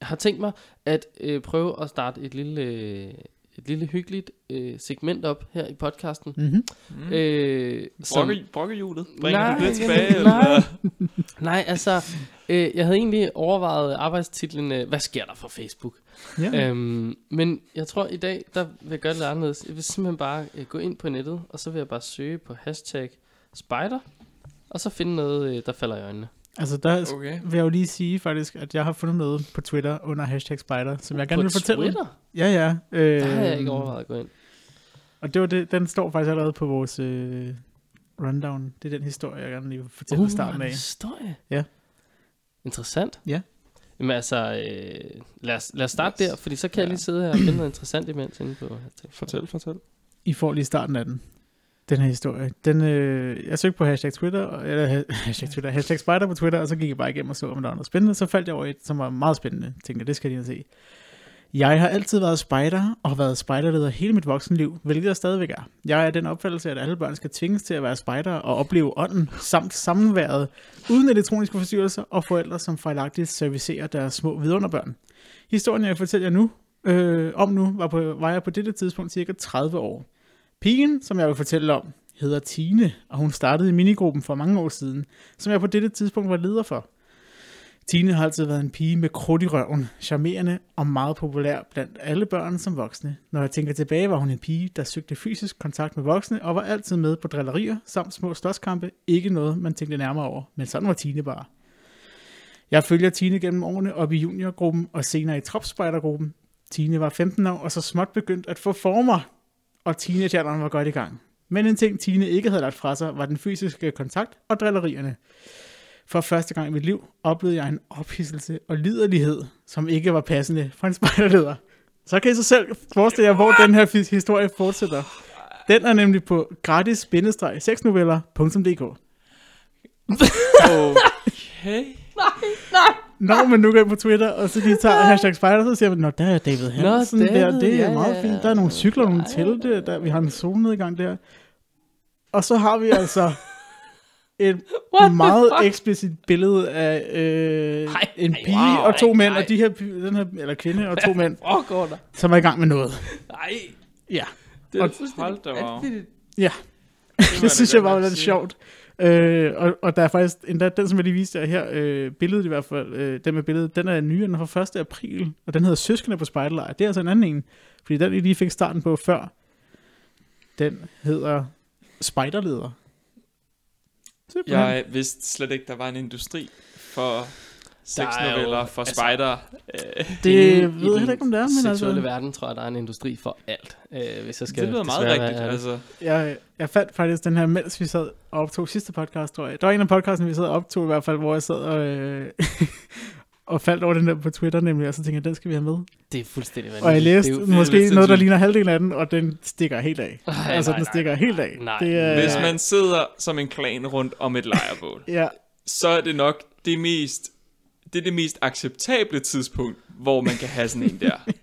har tænkt mig at øh, prøve at starte et lille, øh, et lille hyggeligt øh, segment op her i podcasten. Mm-hmm. Mm. Øh, som, Brokke, brokkehjulet. Bringer Nej, det lidt jeg- tilbage? nej. Eller? nej, altså, øh, jeg havde egentlig overvejet arbejdstitlen, øh, hvad sker der for Facebook? Ja. Øhm, men jeg tror i dag, der vil jeg gøre det lidt anderledes. Jeg vil simpelthen bare øh, gå ind på nettet, og så vil jeg bare søge på hashtag spider, og så finde noget, øh, der falder i øjnene. Altså, der Okay. vil jeg jo lige sige faktisk, at jeg har fundet noget på Twitter under hashtag spider, som jeg gerne vil fortælle. Twitter? Ja, ja. Øh, Der har jeg ikke overvejet at gå ind. Og det var det, den står faktisk allerede på vores, øh, rundown. Det er den historie, jeg gerne lige vil fortælle uh, starten en af. historie. Ja. Interessant. Ja. Jamen altså, øh, lad, os, lad os starte Yes. der, fordi så kan jeg Ja. lige sidde her og finde noget interessant imens inde på hashtag. Fortæl, fortæl. I får lige starten af den. Den her historie. Den, øh, jeg søgte på hashtag Twitter, eller hashtag Twitter, hashtag Spider på Twitter, og så gik jeg bare igennem og så, om der var noget spændende. Så faldt jeg over et, som var meget spændende. Tænkte, det skal jeg lige se. Jeg har altid været spider, og har været spiderleder hele mit voksenliv, hvilket jeg stadigvæk er. Jeg er den opfattelse, at alle børn skal tvinges til at være spider og opleve ånden samt sammenværet uden elektroniske forstyrrelser og forældre, som fejlagtigt servicerer deres små vidunderbørn. Historien, jeg fortæller jer nu, øh, om nu, var, på, var jeg på dette tidspunkt cirka 30 år. Pigen, som jeg vil fortælle om, hedder Tine, og hun startede i minigruppen for mange år siden, som jeg på dette tidspunkt var leder for. Tine har altid været en pige med krudt i røven, charmerende og meget populær blandt alle børn som voksne. Når jeg tænker tilbage, var hun en pige, der søgte fysisk kontakt med voksne og var altid med på drillerier samt små slåskampe. Ikke noget, man tænkte nærmere over, men sådan var Tine bare. Jeg følger Tine gennem årene op i juniorgruppen og senere i tropspejdergruppen. Tine var 15 år og så småt begyndt at få former, og teenagealderen var godt i gang. Men en ting, Tine ikke havde lagt fra sig, var den fysiske kontakt og drillerierne. For første gang i mit liv oplevede jeg en ophidselse og liderlighed, som ikke var passende for en spejderleder. Så kan I så selv forestille jer, hvor den her historie fortsætter. Den er nemlig på gratis-sexnoveller.dk Okay. Når man nu går ind på Twitter, og så lige tager hashtag spider, så siger man, Nå, der er David Hansen der, David, det er ja, meget ja, fint. Der er nogle cykler, nogle telte, der, vi har en solnedgang der. Og så har vi altså et What meget eksplicit billede af øh, Ej, en ej, pige wow, og to ej, mænd, ej. og de her, pi- den her, eller kvinde og to mænd, Foregår der? som er i gang med noget. Nej, Ja, det er Og- Hold da, wow. vanvittigt. ja. det synes jeg var lidt sjovt. Øh, og, og der er faktisk endda den, som jeg lige viste jer her, øh, billedet i hvert fald, øh, den med billedet, den er ny, den er fra 1. april, og den hedder Søskende på Spejdelejr. Det er altså en anden en, fordi den, I lige fik starten på før, den hedder Spejderleder. Jeg vidste slet ikke, der var en industri for sexnoveller, for altså- spider. Øh, det Inde i ved jeg heller ikke, om det er, men altså, verden, tror jeg, der er en industri for alt. Øh, hvis jeg skal det lyder meget rigtigt. være. Altså, jeg, jeg fandt faktisk den her, mens vi sad og optog sidste podcast, tror jeg. Der var en af podcasten, vi sad og optog i hvert fald, hvor jeg sad og, øh, og faldt over den der på Twitter nemlig, og så tænkte jeg, den skal vi have med. Det er fuldstændig vanvittigt. Og jeg læste Det er jo- det er måske noget, der ligner halvdelen af den, og den stikker helt af. Ej, altså, nej, den stikker nej, helt af. nej. det er, hvis man sidder som en klan rundt om et lejrbål, Ja, så er det nok det mest det er det mest acceptable tidspunkt, hvor man kan have sådan en der.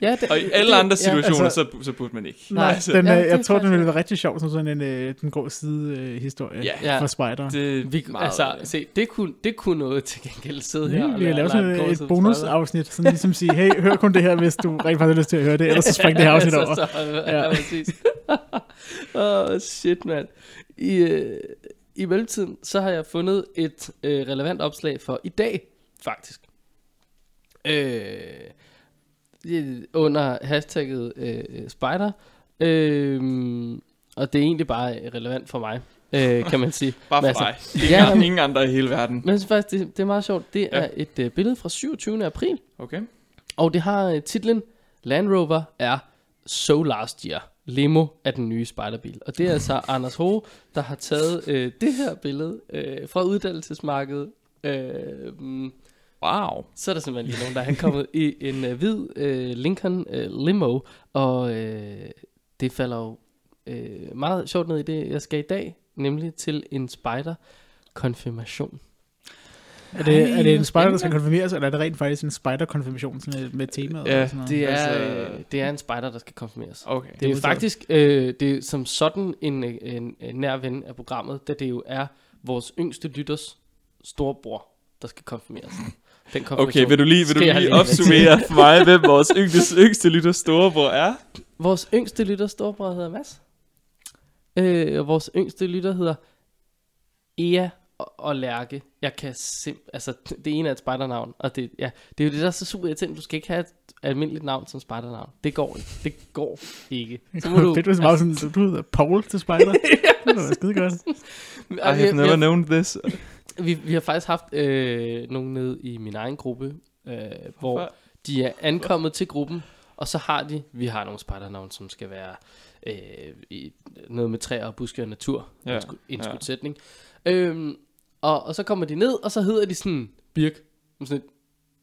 Ja, det, Og i alle det- andre situationer, altså- så, så burde man ikke. nej, Altså, den, ja, ja, det er jeg tror, den ville være rigtig sjov som sådan en øh, den grå side øh, historie Ja. Ja. for Spider. Det Vi, meget, altså, se, det kunne, det kunne noget til gengæld sidde her. Ja, og vi kan lave sådan en et, et bonusafsnit, sådan ligesom sige, hey, hør kun det her, hvis du rent faktisk har lyst til at høre det, ellers så spring det her afsnit over. så, så, ja, Ja. præcis. Åh, oh, shit, mand. I, øh, I mellemtiden, så har jeg fundet et øh, relevant opslag for i dag, faktisk. Øh, under hashtagget øh, spider. Øh, og det er egentlig bare relevant for mig, øh, kan man sige. Bare for altså, dig. Ingen, ja, ingen andre i hele verden. Men faktisk, det, det er meget sjovt. Det Ja. er et øh, billede fra 27. april, Okay. og det har øh, titlen Land Rover er So Last Year. Limo er den nye spejderbil. Og det er altså Anders Ho, der har taget øh, det her billede øh, fra uddannelsesmarkedet. Øh, Wow. så er der simpelthen lige nogen, der er kommet i en øh, hvid øh, Lincoln øh, limo. Og øh, det falder jo øh, meget sjovt ned i det, jeg skal i dag. Nemlig til en spejder konfirmation. Er det, er det en spider, der skal konfirmeres, eller er det rent faktisk en spider-konfirmation sådan med- med temaet? Ja, og sådan noget? Det er, Altså- øh, det er en spejder, der skal konfirmeres. Okay. Det er jo faktisk øh, det er som sådan en, øh, en, en nær ven af programmet, da det jo er vores yngste lytters storebror, der skal konfirmeres. Den Okay, vil du lige, vil du lige opsummere for mig, hvem vores yngste, yngste lytter storebror er? Vores yngste lytter storebror hedder Mads. Øh, og vores yngste lytter hedder Ea og, og Lærke. Jeg kan sim... Altså, det ene er et spejdernavn, og det, ja, det er jo det, der er så super irriterende. Du skal ikke have et almindeligt navn som spejdernavn. Det går ikke. Det går ikke. Så må du... Fedt, hvis det var sådan, så du hedder Paul til spider. det var skide godt. I vi, have never har, known this. vi, vi har faktisk haft øh, nogen nede i min egen gruppe, øh, hvor Hvorfor? de er ankommet til gruppen, Og så har de, vi har nogle spejdernavn, som skal være øh, i, noget med træer og buske og natur. Ja, Ja, indskud, indskudsætning. Øhm, og, og så kommer de ned, og så hedder de sådan, Birk. Sådan, lidt,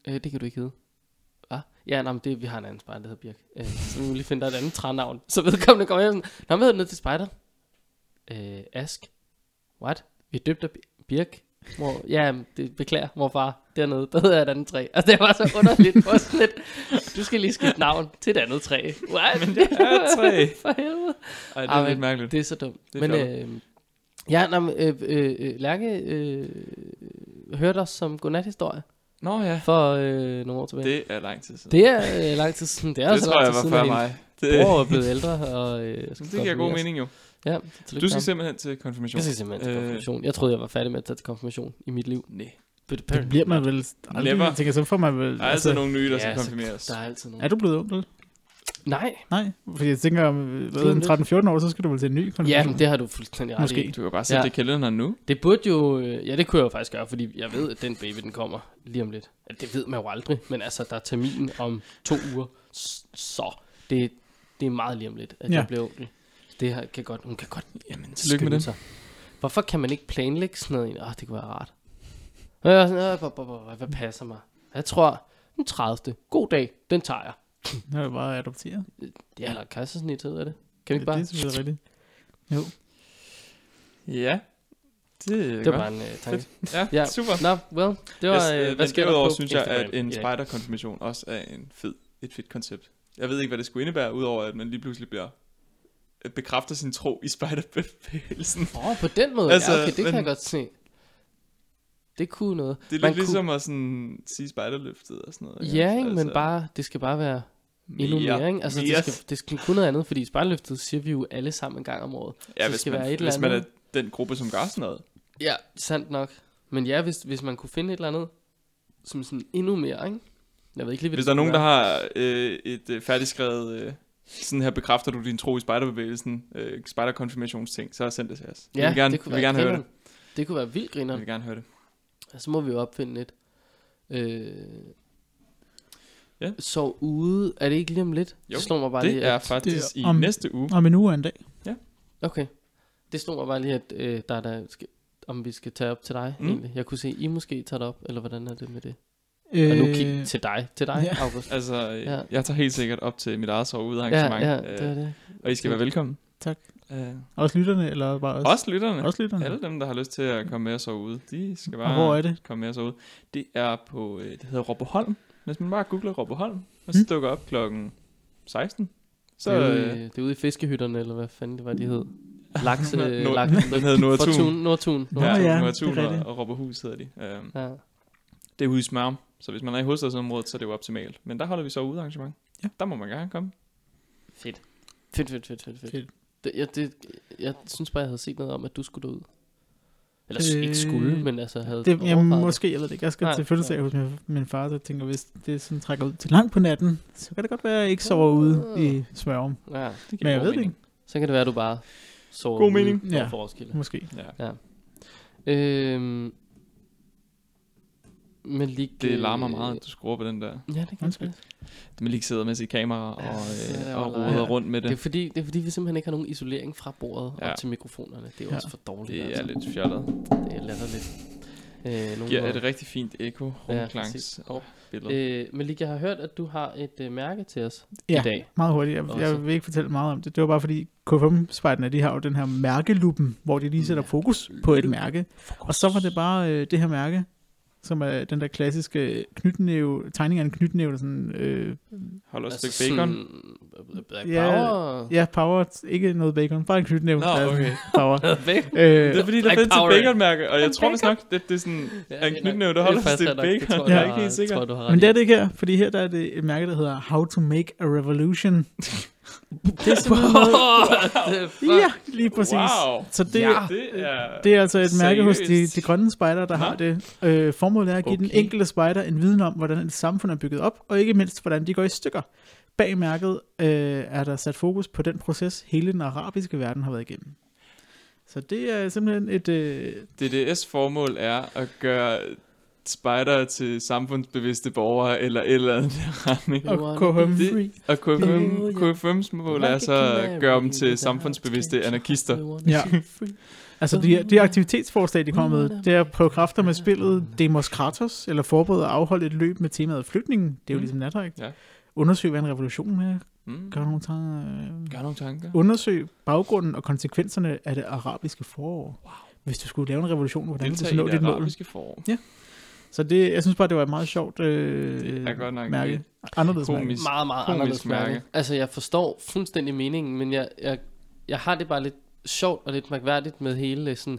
øh, det kan du ikke hedde. Hva? Ja, nej, men det, vi har en anden spejder, der hedder Birk. Øh, så vi må lige finde dig et andet trænavn. Så vedkommende kommer hjem sådan, Nå, hvad hedder du ned til spejder? Øh, Ask. What? Vi døbte Birk. Mor, ja, det beklager, morfar. Dernede, der hedder jeg et andet træ. Altså, det var så underligt. På sådan lidt, du skal lige skifte navn til et andet træ. What? Men det er et træ. For helvede. Ej, det er men lidt mærkeligt. Det er så dumt. Det er men øh, ja, nå, men, øh, øh, øh, Lærke øh, hørte os som godnathistorie Nå ja, for øh, nogle år tilbage. Det, er lang tid siden. det er øh, lang tid siden. Det er det altså tror lang jeg tid var siden, før at mig. Det, bror er blevet ældre, og øh, jeg det giver god mening jo. Ja, Du skal simpelthen til konfirmation. Jeg skal simpelthen til Øh, konfirmation. Jeg troede, jeg var færdig med at tage til konfirmation i mit liv. Nej. Det bliver man vel aldrig. Never. Jeg tænker, så får man vel... Der er altid nogle nye, der Ja, skal konfirmeres. Der er altid nogen. Er du blevet onkel? Nej. Nej, fordi jeg tænker, om øh, hvad, Det er en lidt- 13-14 år, så skal du vel til en ny Ja, konfirmation. men det har du fuldstændig ret Måske. i. Du kan bare sætte Ja. det i kalenderen nu. Det burde jo... øh, Ja, det kunne jeg jo faktisk gøre, fordi jeg ved, at den baby, den kommer lige om lidt. Ja, Det ved man jo aldrig, men altså, der er termin om to uger, så det, det er meget lige om lidt, at Ja. ja. jeg bliver onkel. Det her kan godt, hun kan godt Jamen, tillykke med det. sig. Hvorfor kan man ikke planlægge sådan noget? Åh, det kunne være rart. "Øh, bo- hvad passer mig? Jeg tror, den 30. God dag, den tager jeg. Det er jo bare adopteret. Det er eller kejsersnit, hedder det. Kan vi ikke bare? det er selvfølgelig rigtigt. Jo. Ja. Det er Det var godt. bare en uh, tanke. Ja, Ja. super. Nå, well, det var, Jeg- uh, men hvad sker der derudover synes jeg, at en spejderkonfirmation også er en fed, et fedt koncept. Jeg ved ikke, hvad det skulle indebære, udover at man lige pludselig bliver øh, bekræfter sin tro i spejderbevægelsen. Åh, oh, på den måde, Altså, altså, ja, okay, det men- kan jeg godt se. Det kunne noget. Det er Man lidt ligesom at sådan, sige spejderløftet og sådan noget. Ja, ikke? men bare, det skal bare være endnu mere, ikke? Altså, mere. det skal, det skal kunne noget andet, fordi spejlløftet siger vi jo alle sammen en gang om året. ja, det hvis, skal man, være et eller hvis man er den gruppe, som gør sådan noget. Ja, sandt nok. Men ja, hvis, hvis man kunne finde et eller andet, som sådan endnu mere, ikke? Jeg ved ikke lige, hvad Hvis der er nogen, der har øh, et øh, færdigskrevet, øh, sådan her bekræfter du din tro i spejderbevægelsen, øh, spejderkonfirmationsting, så send det til os. Ja, vi vil gerne, det kunne vi vil gerne høre det. Det kunne være vildt Vi griner. vil gerne høre det. Så må vi jo opfinde et. Øh, Ja. Så ude, er det ikke lige om lidt? Jo, det slår mig bare lige, Det er at, faktisk det i om- næste uge. Om en uge og en dag. Okay. Det slog mig bare lige, at øh, der, er der skal, om vi skal tage op til dig Mm. egentlig. Jeg kunne se, I måske tager det op, eller hvordan er det med det? Øh, Og nu kig til dig, til dig, ja. ja. August. Altså, øh, Ja. jeg tager helt sikkert op til mit eget Ja, soveudarrangement. ja, øh, det er det. Og I skal være velkommen. Tak. Øh, Også lytterne, eller bare os? også lytterne. Også lytterne. Alle dem, der har lyst til at komme med og sove ude, de skal Og bare hvor er det? komme med og sove ude. Det er på, øh, det hedder Robboholm. Hvis man bare googler Robboholm, og så Mm. dukker op klokken 16. Så det, er ude, øh, i- det er ude i fiskehytterne, eller hvad fanden det var, de hed. Lakse, Nord- lak, den hedder Nordtun. Fortun, Nordtun. Nå, Ja, ja, ja det Nordtun og, og Robberhus hedder de. Um, Ja. det er ude i Smørum, så hvis man er i hovedstadsområdet, så er det jo optimalt. Men der holder vi så ude arrangement. Ja. Der må man gerne komme. Fedt. Fedt, fedt, fedt, fedt, fedt. Fedt. Det, jeg, det, jeg synes bare, jeg havde set noget om, at du skulle ud. Eller Øh, øh, ikke skulle, men altså havde Det, jamen, det. måske, jeg ved det ikke. Jeg skal Nej, til fødselsdag hos min, min far, så tænker, hvis det sådan trækker ud til langt på natten, så kan det godt være, at jeg ikke sover ude i Smørum. Ja, Det giver Men jeg ved det mening. ikke. så kan det være, at du bare sover God ude mening. over Ja. Roskilde. Måske. Ja. Øhm, men lige, Det larmer meget, at du skruer på den der. Ja, det kan Undskyld. jeg. Det man lige sidder med sit kamera og, Ja, øh, er og roder rundt med Det er, det. fordi, det er fordi, vi simpelthen ikke har nogen isolering fra bordet Ja. op til mikrofonerne. Det er Ja. også for dårligt. Det er altså. lidt fjollet. Det er latterligt. Øh, nogen Giver et rigtig fint eko, Ja, rumklangs præcis. og billede. Øh, Malik, jeg har hørt, at du har et øh, mærke til os Ja. i dag. Meget hurtigt. Jeg, Også. jeg vil ikke fortælle meget om det. Det var bare fordi KFM-spejderne, de har jo den her mærkeluppen, hvor de lige sætter fokus på et mærke. Og så var det bare øh, det her mærke, som er den der klassiske knytnæve, tegning af en knytnæve, der sådan, øh, Holder et Altså stykke bacon. Sådan, øh, Ja, Power. ja, power, ikke noget bacon, bare en knytnæve. Nå, okay. Power. Bacon. øh, Det er fordi, der Black findes et Power. baconmærke, og jeg tror vist nok, det, det er sådan Ja, en knytnæve, der holder er et stykke bacon. tror Jeg er ikke helt sikker. tror, men det er det ikke her, fordi her der er det et mærke, der hedder How to Make a Revolution. det er simpelthen noget, ja, lige præcis. Wow. Så det, Ja. Det er... Det er altså et mærke hos de, Seriøst? de grønne spejder, der Nå. har det. Øh, formålet er at give okay. den enkelte spejder en viden om, hvordan et samfund er bygget op, og ikke mindst, hvordan de går i stykker. Bag mærket øh, er der sat fokus på den proces, hele den arabiske verden har været igennem. Så det er simpelthen et... Øh, DDS formål er at gøre spejder til samfundsbevidste borgere, eller et eller andet retning. Og KFM. Det- Og KFM, KFM's mål er så at gøre dem til samfundsbevidste anarkister. Ja. Altså, de, de aktivitetsforslag, de kommer med, det er at prøve kræfter med spillet Demos Kratos, eller forberede at afholde et løb med temaet flygtningen. Det er jo Mm. ligesom natrægt. Ja. Undersøg, hvad en revolution er. Mm. Gør nogle tanker. øh, Gør nogle tanker. Undersøg baggrunden og konsekvenserne af det arabiske forår. Wow. Hvis du skulle lave en revolution, hvordan ville du så nå det dit mål? arabiske forår. Så det, jeg synes bare, det var et meget sjovt øh, er godt nok mærke. Anderledes mærke. komisk- meget, meget komisk anderledes mærke. mærke. Altså, jeg forstår fuldstændig meningen, men jeg, jeg, jeg har det bare lidt sjovt og lidt mærkværdigt med hele sådan,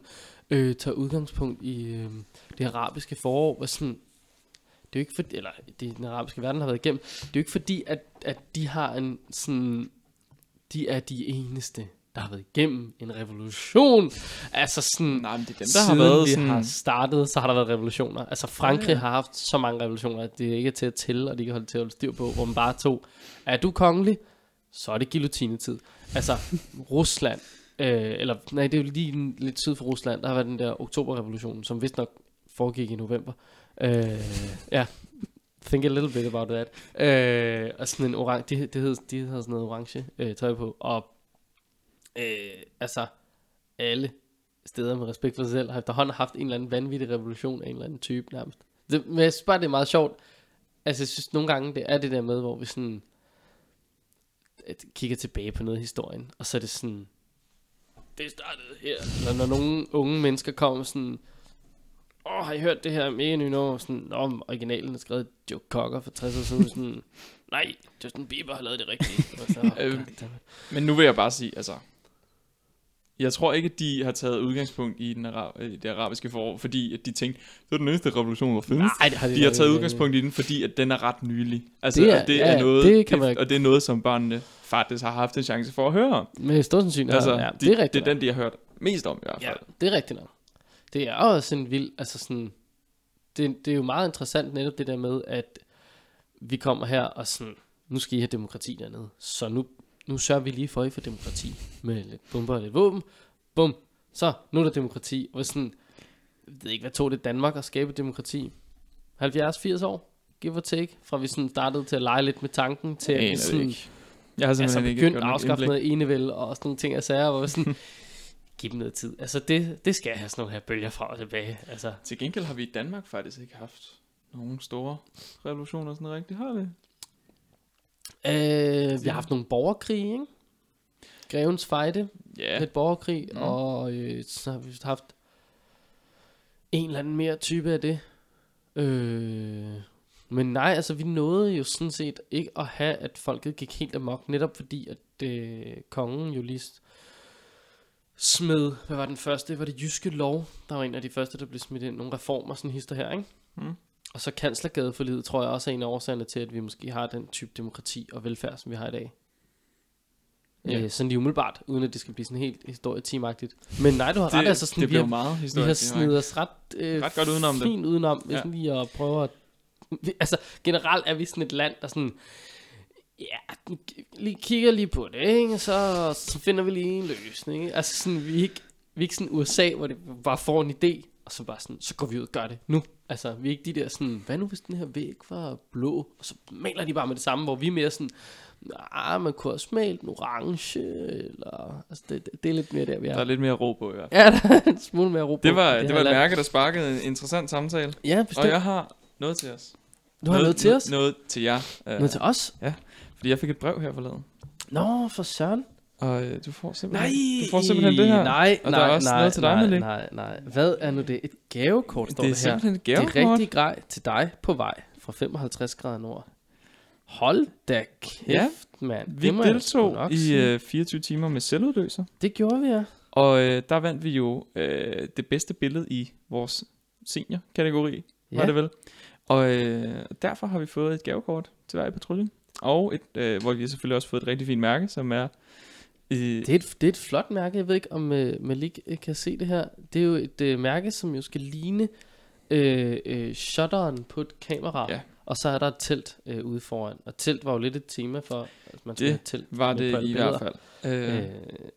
øh, tager udgangspunkt i øh, det arabiske forår, hvor sådan, det er jo ikke fordi, eller det den arabiske verden har været igennem, det er jo ikke fordi, at, at de har en sådan, de er de eneste, der har været igennem en revolution. Altså sådan, Nej, men det er dem, der Siden har været vi sådan... har startet, så har der været revolutioner. Altså Frankrig Ja, har haft så mange revolutioner, at det ikke er til at tælle, og de kan holde til at holde styr på, hvor man bare tog, er du kongelig, så er det guillotinetid. Altså Rusland, øh, eller nej, det er jo lige lidt syd for Rusland, der har været den der oktoberrevolution, som vist nok foregik i november. Øh, ja, think a little bit about that. Øh, og sådan en orange, det, det hed, de havde sådan noget orange øh, tøj på, og øh, altså alle steder med respekt for sig selv, har efterhånden haft en eller anden vanvittig revolution af en eller anden type nærmest. Det, men jeg synes bare, det er meget sjovt. Altså, jeg synes nogle gange, det er det der med, hvor vi sådan at kigger tilbage på noget i historien, og så er det sådan, det startede her. Eller når nogle unge mennesker kommer sådan, åh, oh, har I hørt det her mega nye nummer? Sådan, om originalen er skrevet Joe Cocker for 60 år siden. Sådan, nej, Justin Bieber har lavet det rigtige. Og så, goddammit. Men nu vil jeg bare sige, altså... Jeg tror ikke, at de har taget udgangspunkt i, den i det arabiske forår, fordi at de tænkte, det er den næste revolution, der findes. Nej, det har de, De har taget ikke. udgangspunkt i den, fordi at den er ret nylig. Altså, Det det er- og det ja, er ja, noget, det kan man ikke- og det er noget, som børnene faktisk har haft en chance for at høre om. Med stor sandsynlighed. Altså, ja, det, det er rigtigt. det er den, de har hørt mest om i hvert Ja, fald. det er rigtigt nok. Det er også en vild, altså sådan, det, det er jo meget interessant netop det der med, at vi kommer her og sådan, nu skal I have demokrati dernede, så nu, nu sørger vi lige for, at I får demokrati med lidt bomber og lidt våben. Bum, så nu er der demokrati. Og sådan, jeg ved ikke, hvad tog det Danmark at skabe demokrati? 70-80 år? Give or take, fra vi sådan startede til at lege lidt med tanken, til Jeg at vi det sådan, ikke. Jeg har altså simpelthen ikke begyndt at afskaffe noget enevælde og sådan nogle ting og sager, hvor vi sådan, giv dem noget tid. Altså det, det skal jeg have sådan nogle her bølger fra og tilbage. Altså, Til gengæld har vi i Danmark faktisk ikke haft nogen store revolutioner sådan rigtigt, har vi? Øh, vi har haft nogle borgerkrige, ikke? Grevens Fejde, ja. lidt borgerkrig, Mm. og øh, så har vi haft en eller anden mere type af det. Øh, men nej, altså vi nåede jo sådan set ikke at have, at folket gik helt amok, netop fordi, at øh, kongen jo lige smed, hvad var den første, var det jyske lov, der var en af de første, der blev smidt ind, nogle reformer, sådan hister her, ikke? Mm. Og så kanslergadeforlidet, tror jeg også er en af årsagerne til, at vi måske har den type demokrati og velfærd, som vi har i dag. Ja. Øh, sådan lige umiddelbart, uden at det skal blive sådan helt historieteamagtigt. Men nej, du har det, ret, altså sådan, det vi har, meget vi har det snedet os ret, øh, Ret godt udenom det. fint udenom, Ja. ja. lige at prøve at... Vi, altså, generelt er vi sådan et land, der sådan... Ja, lige kigger lige på det, ikke? Så, så finder vi lige en løsning. Ikke? Altså sådan, vi er ikke, vi er ikke sådan USA, hvor det bare får en idé, og så bare sådan, så går vi ud og gør det nu. Altså, vi er ikke de der sådan, hvad nu hvis den her væg var blå? Og så maler de bare med det samme, hvor vi er mere sådan, nej, man kunne også male den orange, eller... Altså, det, det, det er lidt mere der, vi er. Der er lidt mere ro på i hvert fald. Ja, der er en smule mere ro på. Det var, det her var et land. mærke, der sparkede en interessant samtale. Ja, Og bestemt. jeg har noget til os. Du har noget til os? Noget til jer. Uh, Noget til os? Fordi jeg fik et brev her forleden. Nå, for søren. Og øh, du får simpelthen, du får simpelthen det her. Nej, Og der nej, er også nej, noget til dig, nej, Malik. nej, nej. Hvad er nu det? Et gavekort står det er det her. simpelthen et Det er gavekort. rigtig grej til dig på vej fra 55 grader nord. Hold da kæft, Ja, mand. Vi Det deltog i øh, 24 timer med selvudløser. Det gjorde vi, ja. Og øh, der vandt vi jo øh, det bedste billede i vores senior-kategori, ja. var det vel. Og øh, derfor har vi fået et gavekort til hver i patruljen. Og et, øh, hvor vi selvfølgelig også fået et rigtig fint mærke, som er... Øh, Det er, et, det er et flot mærke. Jeg ved ikke, om uh, Malik øh, kan se det her. Det er jo et uh, mærke, som jo skal ligne øh, øh, shutteren på et kamera. Ja. Og så er der et telt øh, ude foran. Og telt var jo lidt et tema for, at man skulle Det have et telt. var det i billeder. hvert fald. Øh, Øh,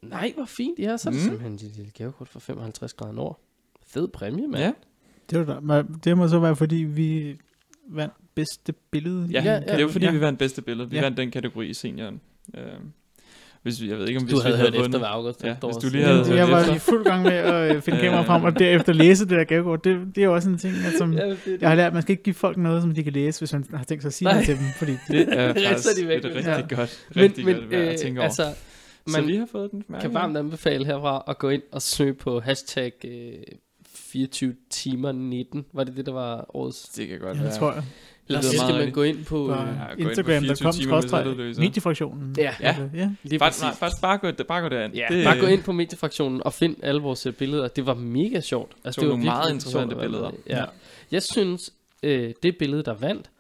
nej, hvor fint. Ja, så er det Mm. simpelthen et lille gavekort for 55 grader nord. Fed præmie, mand. ja. Det, var det må så være, fordi vi vandt bedste billede. Ja, Ja, ja, det er jo fordi, Ja. vi vandt bedste billede. Vi ja. vandt den kategori i senioren. Øh, hvis vi, jeg ved ikke, om Du hvis havde vi hørt havde efter, vundet. hvad August Ja, hvis du lige havde- Jeg, jeg var efter. i fuld gang med at øh, finde kamera frem, og derefter læse det der gavekort. Det, det er jo også en ting, at som, Ja, det, det. jeg har lært, man skal ikke give folk noget, som de kan læse, hvis man har tænkt sig at sige Nej. noget til dem. Fordi Det er faktisk de væk det er med rigtig det. godt. men, Rigtig men godt værd at tænke over. altså, så man vi har fået den mærke. kan varmt anbefale herfra at gå ind og søge på hashtag øh, 24 timer 19. Var det det, der var årets? Det kan godt ja, være. det tror jeg. Eller lyder skal man gå ind på... På Øh, gå ind på Instagram, der 24 kom selvudløser. mediefraktionen. Ja. ja. lige Bare, præcis. nej, bare, bare, gå, bare gå derind. Ja, det, bare gå ind på mediefraktionen og find alle vores øh, billeder. Det var mega sjovt. Altså, det var nogle meget interessante sjovt billeder. med. Ja. Jeg synes, øh, det billede, der vandt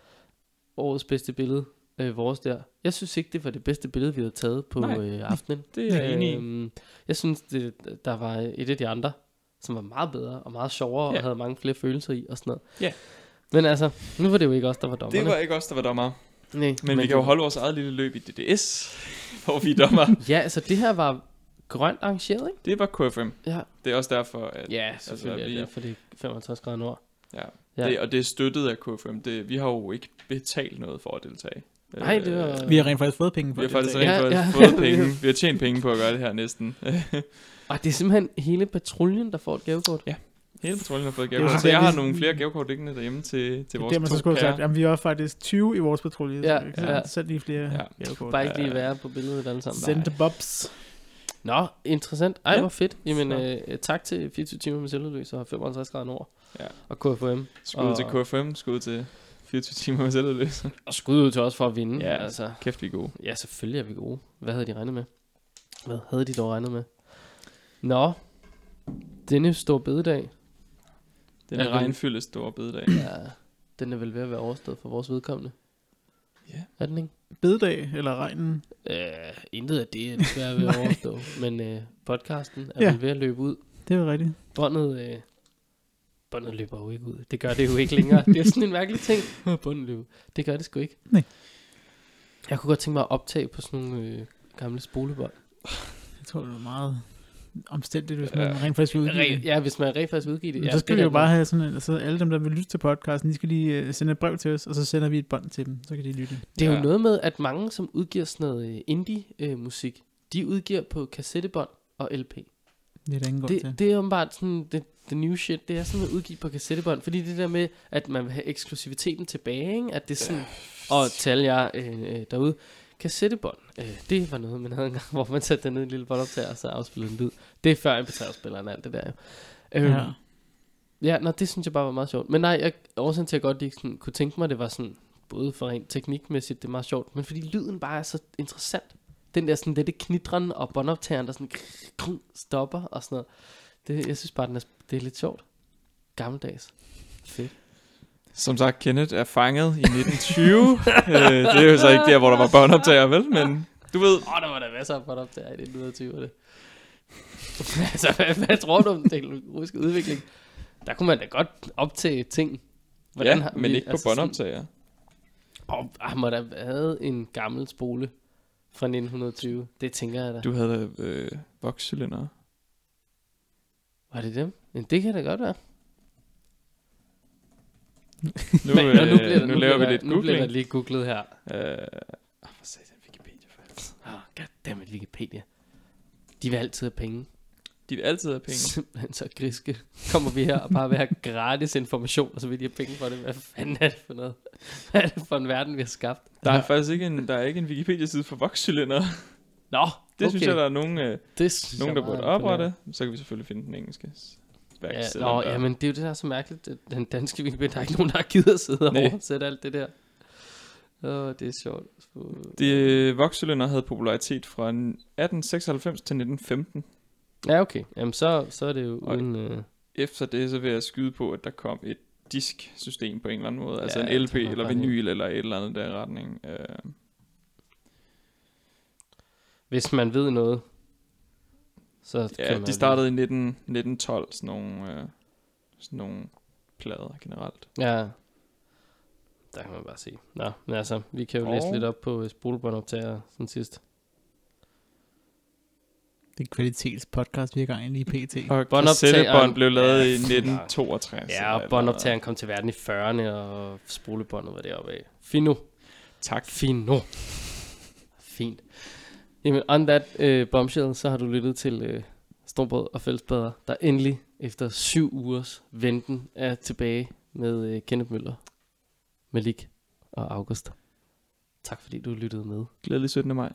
årets bedste billede, øh, vores der, jeg synes ikke, det var det bedste billede, vi havde taget på Nej. øh, aftenen. det er jeg enig i. Øhm, jeg synes, det, der var et af de andre, som var meget bedre og meget sjovere Ja. og havde mange flere følelser i og sådan noget. Ja. Men altså, nu var det jo ikke os, der var dommerne. Det var ikke os, der var dommer. Nej, Men, vi kan jo holde vores eget lille løb i DDS, hvor vi er dommer. Ja, altså det her var grønt arrangeret, ikke? Det var KFM. Ja, Det er også derfor, at ja selvfølgelig vi- altså, vi... fordi 55 grader nord. ja, Ja. Det, og det er støttet af KFM. Det, vi har jo ikke betalt noget for at deltage. Nej, det var- Øh, Vi har rent faktisk fået penge for vi har det. faktisk Ja, rent ja. faktisk fået penge. Vi har tjent penge på at gøre det her næsten. Og det er simpelthen hele patruljen, der får et gavekort. Ja. Hele patruljen har fået er gavekort. Så jeg har nogle flere gavekort liggende derhjemme til, til vores det, man så skulle have sagt, jamen, vi er faktisk 20 i vores patrulje, Ja, så vi kan ja. selv lige flere Ja. gavekort. Bare ikke lige være på billedet alle sammen. Send bobs. Nå, interessant. Ej, Ja. hvor fedt. Jamen, Så. øh, tak til 24 timer med selvudløs og 55 grader nord. Ja. Og KFM. Skud Og- til KFM, skud til 24 timer med selvudløser. Og skud ud til os for at vinde. Ja. Altså, Kæft, vi er gode. ja, selvfølgelig er vi gode. Hvad havde de regnet med? Hvad havde de dog regnet med? Nå, denne store bededag. Den er regnfyldt store bededag. Ja, den er vel ved at være overstået for vores vedkommende. Ja. Er den ikke? Bededag eller regnen. Øh, intet af det er desværre ved at overstå. Men øh, podcasten er Ja. vel ved at løbe ud. Det er rigtigt. Båndet, øh, båndet løber jo ikke ud. Det gør det jo ikke længere. det er sådan en mærkelig ting. Båndet løber. Det gør det sgu ikke. Nej. Jeg kunne godt tænke mig at optage på sådan nogle øh, gamle spolebånd. Jeg tror, det er meget omstændigt, hvis man Ja. rent faktisk vil udgive Re- det. ja, hvis man rent faktisk udgiver det. Men Ja, så skal det vi jo bare have sådan en, altså alle dem, der vil lytte til podcasten, de skal lige uh, sende et brev til os, og så sender vi et bånd til dem, så kan de lytte. Det er jo Ja. noget med, at mange, som udgiver sådan noget øh, indie-musik, de udgiver på kassettebånd og LP. Det er der ingen grund til. Det, det er jo bare sådan, det, the new shit, det er sådan at udgive på kassettebånd, fordi det der med, at man vil have eksklusiviteten tilbage, ikke? at det er sådan, og alle jer øh, øh, derude, kassettebånd, øh, det var noget, man havde engang, hvor man satte den ned i en lille båndoptager, og så afspillede en lyd. Det er før MP3-spilleren og alt det der. Øhm, Ja. Ja, nå, det synes jeg bare var meget sjovt. Men nej, jeg, årsagen til, at jeg godt lige sådan, kunne tænke mig, det var sådan, både for rent teknikmæssigt, det er meget sjovt, men fordi lyden bare er så interessant. Den der sådan lette knitren og båndoptageren, der sådan krung, stopper og sådan noget. Det, jeg synes bare, den er, det er lidt sjovt. Gammeldags. Fedt. Som sagt, Kenneth er fanget i 1920. øh, det er jo så ikke der, hvor der var båndoptager, vel? Men du ved, Åh, oh, der var der masser af båndoptager i 1920'erne. altså, hvad, hvad tror du om den teknologiske udvikling? Der kunne man da godt optage ting. ja, har men vi- ikke på altså sådan- båndoptager. Og han må da have været en gammel spole fra 1920. Det tænker jeg da. Du havde da øh, vokscylinder. Var det dem? Men det kan da godt være. Nu, Men, øh, nu, bliver der, nu, nu laver vi lidt der, Nu bliver der googling. lige googlet her. Øh, ah, for satan, Wikipedia faktisk. Oh, goddammit, Wikipedia. De vil altid have penge. De vil altid have penge. Simpelthen så griske. Kommer vi her og bare vil have gratis information, og så vil de have penge for det. Hvad fanden er det for noget? Hvad er det for en verden, vi har skabt? Der er faktisk ikke en, der er ikke en Wikipedia-side for vokscylinder. Nå, Det okay. synes jeg, der er nogen, øh, det nogen der er burde oprette. Så kan vi selvfølgelig finde den engelske. Værk, Ja, nå, der- ja, men det er jo det, der er så mærkeligt. Den danske Wikipedia, der er ikke nogen, der har givet at sidde og Nej. oversætte alt det der. Åh, det er sjovt. De øh, vokscylinder havde popularitet fra 1896 til 1915. Ja, okay. Jamen, så, så er det jo Og- uden... Øh, Efter det, så vil jeg skyde på, at der kom et disksystem på en eller anden måde. Altså Ja, en jeg LP eller er en- vinyl eller et eller andet der retning. Øh, hvis man ved noget, så ja, de startede i 19, 1912, sådan nogle, øh, sådan nogle plader generelt. Ja. Der kan man bare se. Nå, men altså, vi kan jo læse Og- lidt op på uh, spolebåndoptager sådan sidst. Det er kvalitetspodcast, vi har gang i lige pt. Og Båndoptageren- kassettebånd blev lavet i Ja, 1962. Ja, og båndoptageren kom til verden i 40'erne, og spolebåndet var deroppe af. Fino. Tak. Fino. Fint. Jamen, on that uh, bombshell, så har du lyttet til øh, uh, Storbrød og Fællesbader, der endelig efter syv ugers venten er tilbage med uh, Kenneth Møller, Malik og August. Tak fordi du lyttede med. Glædelig 17. maj.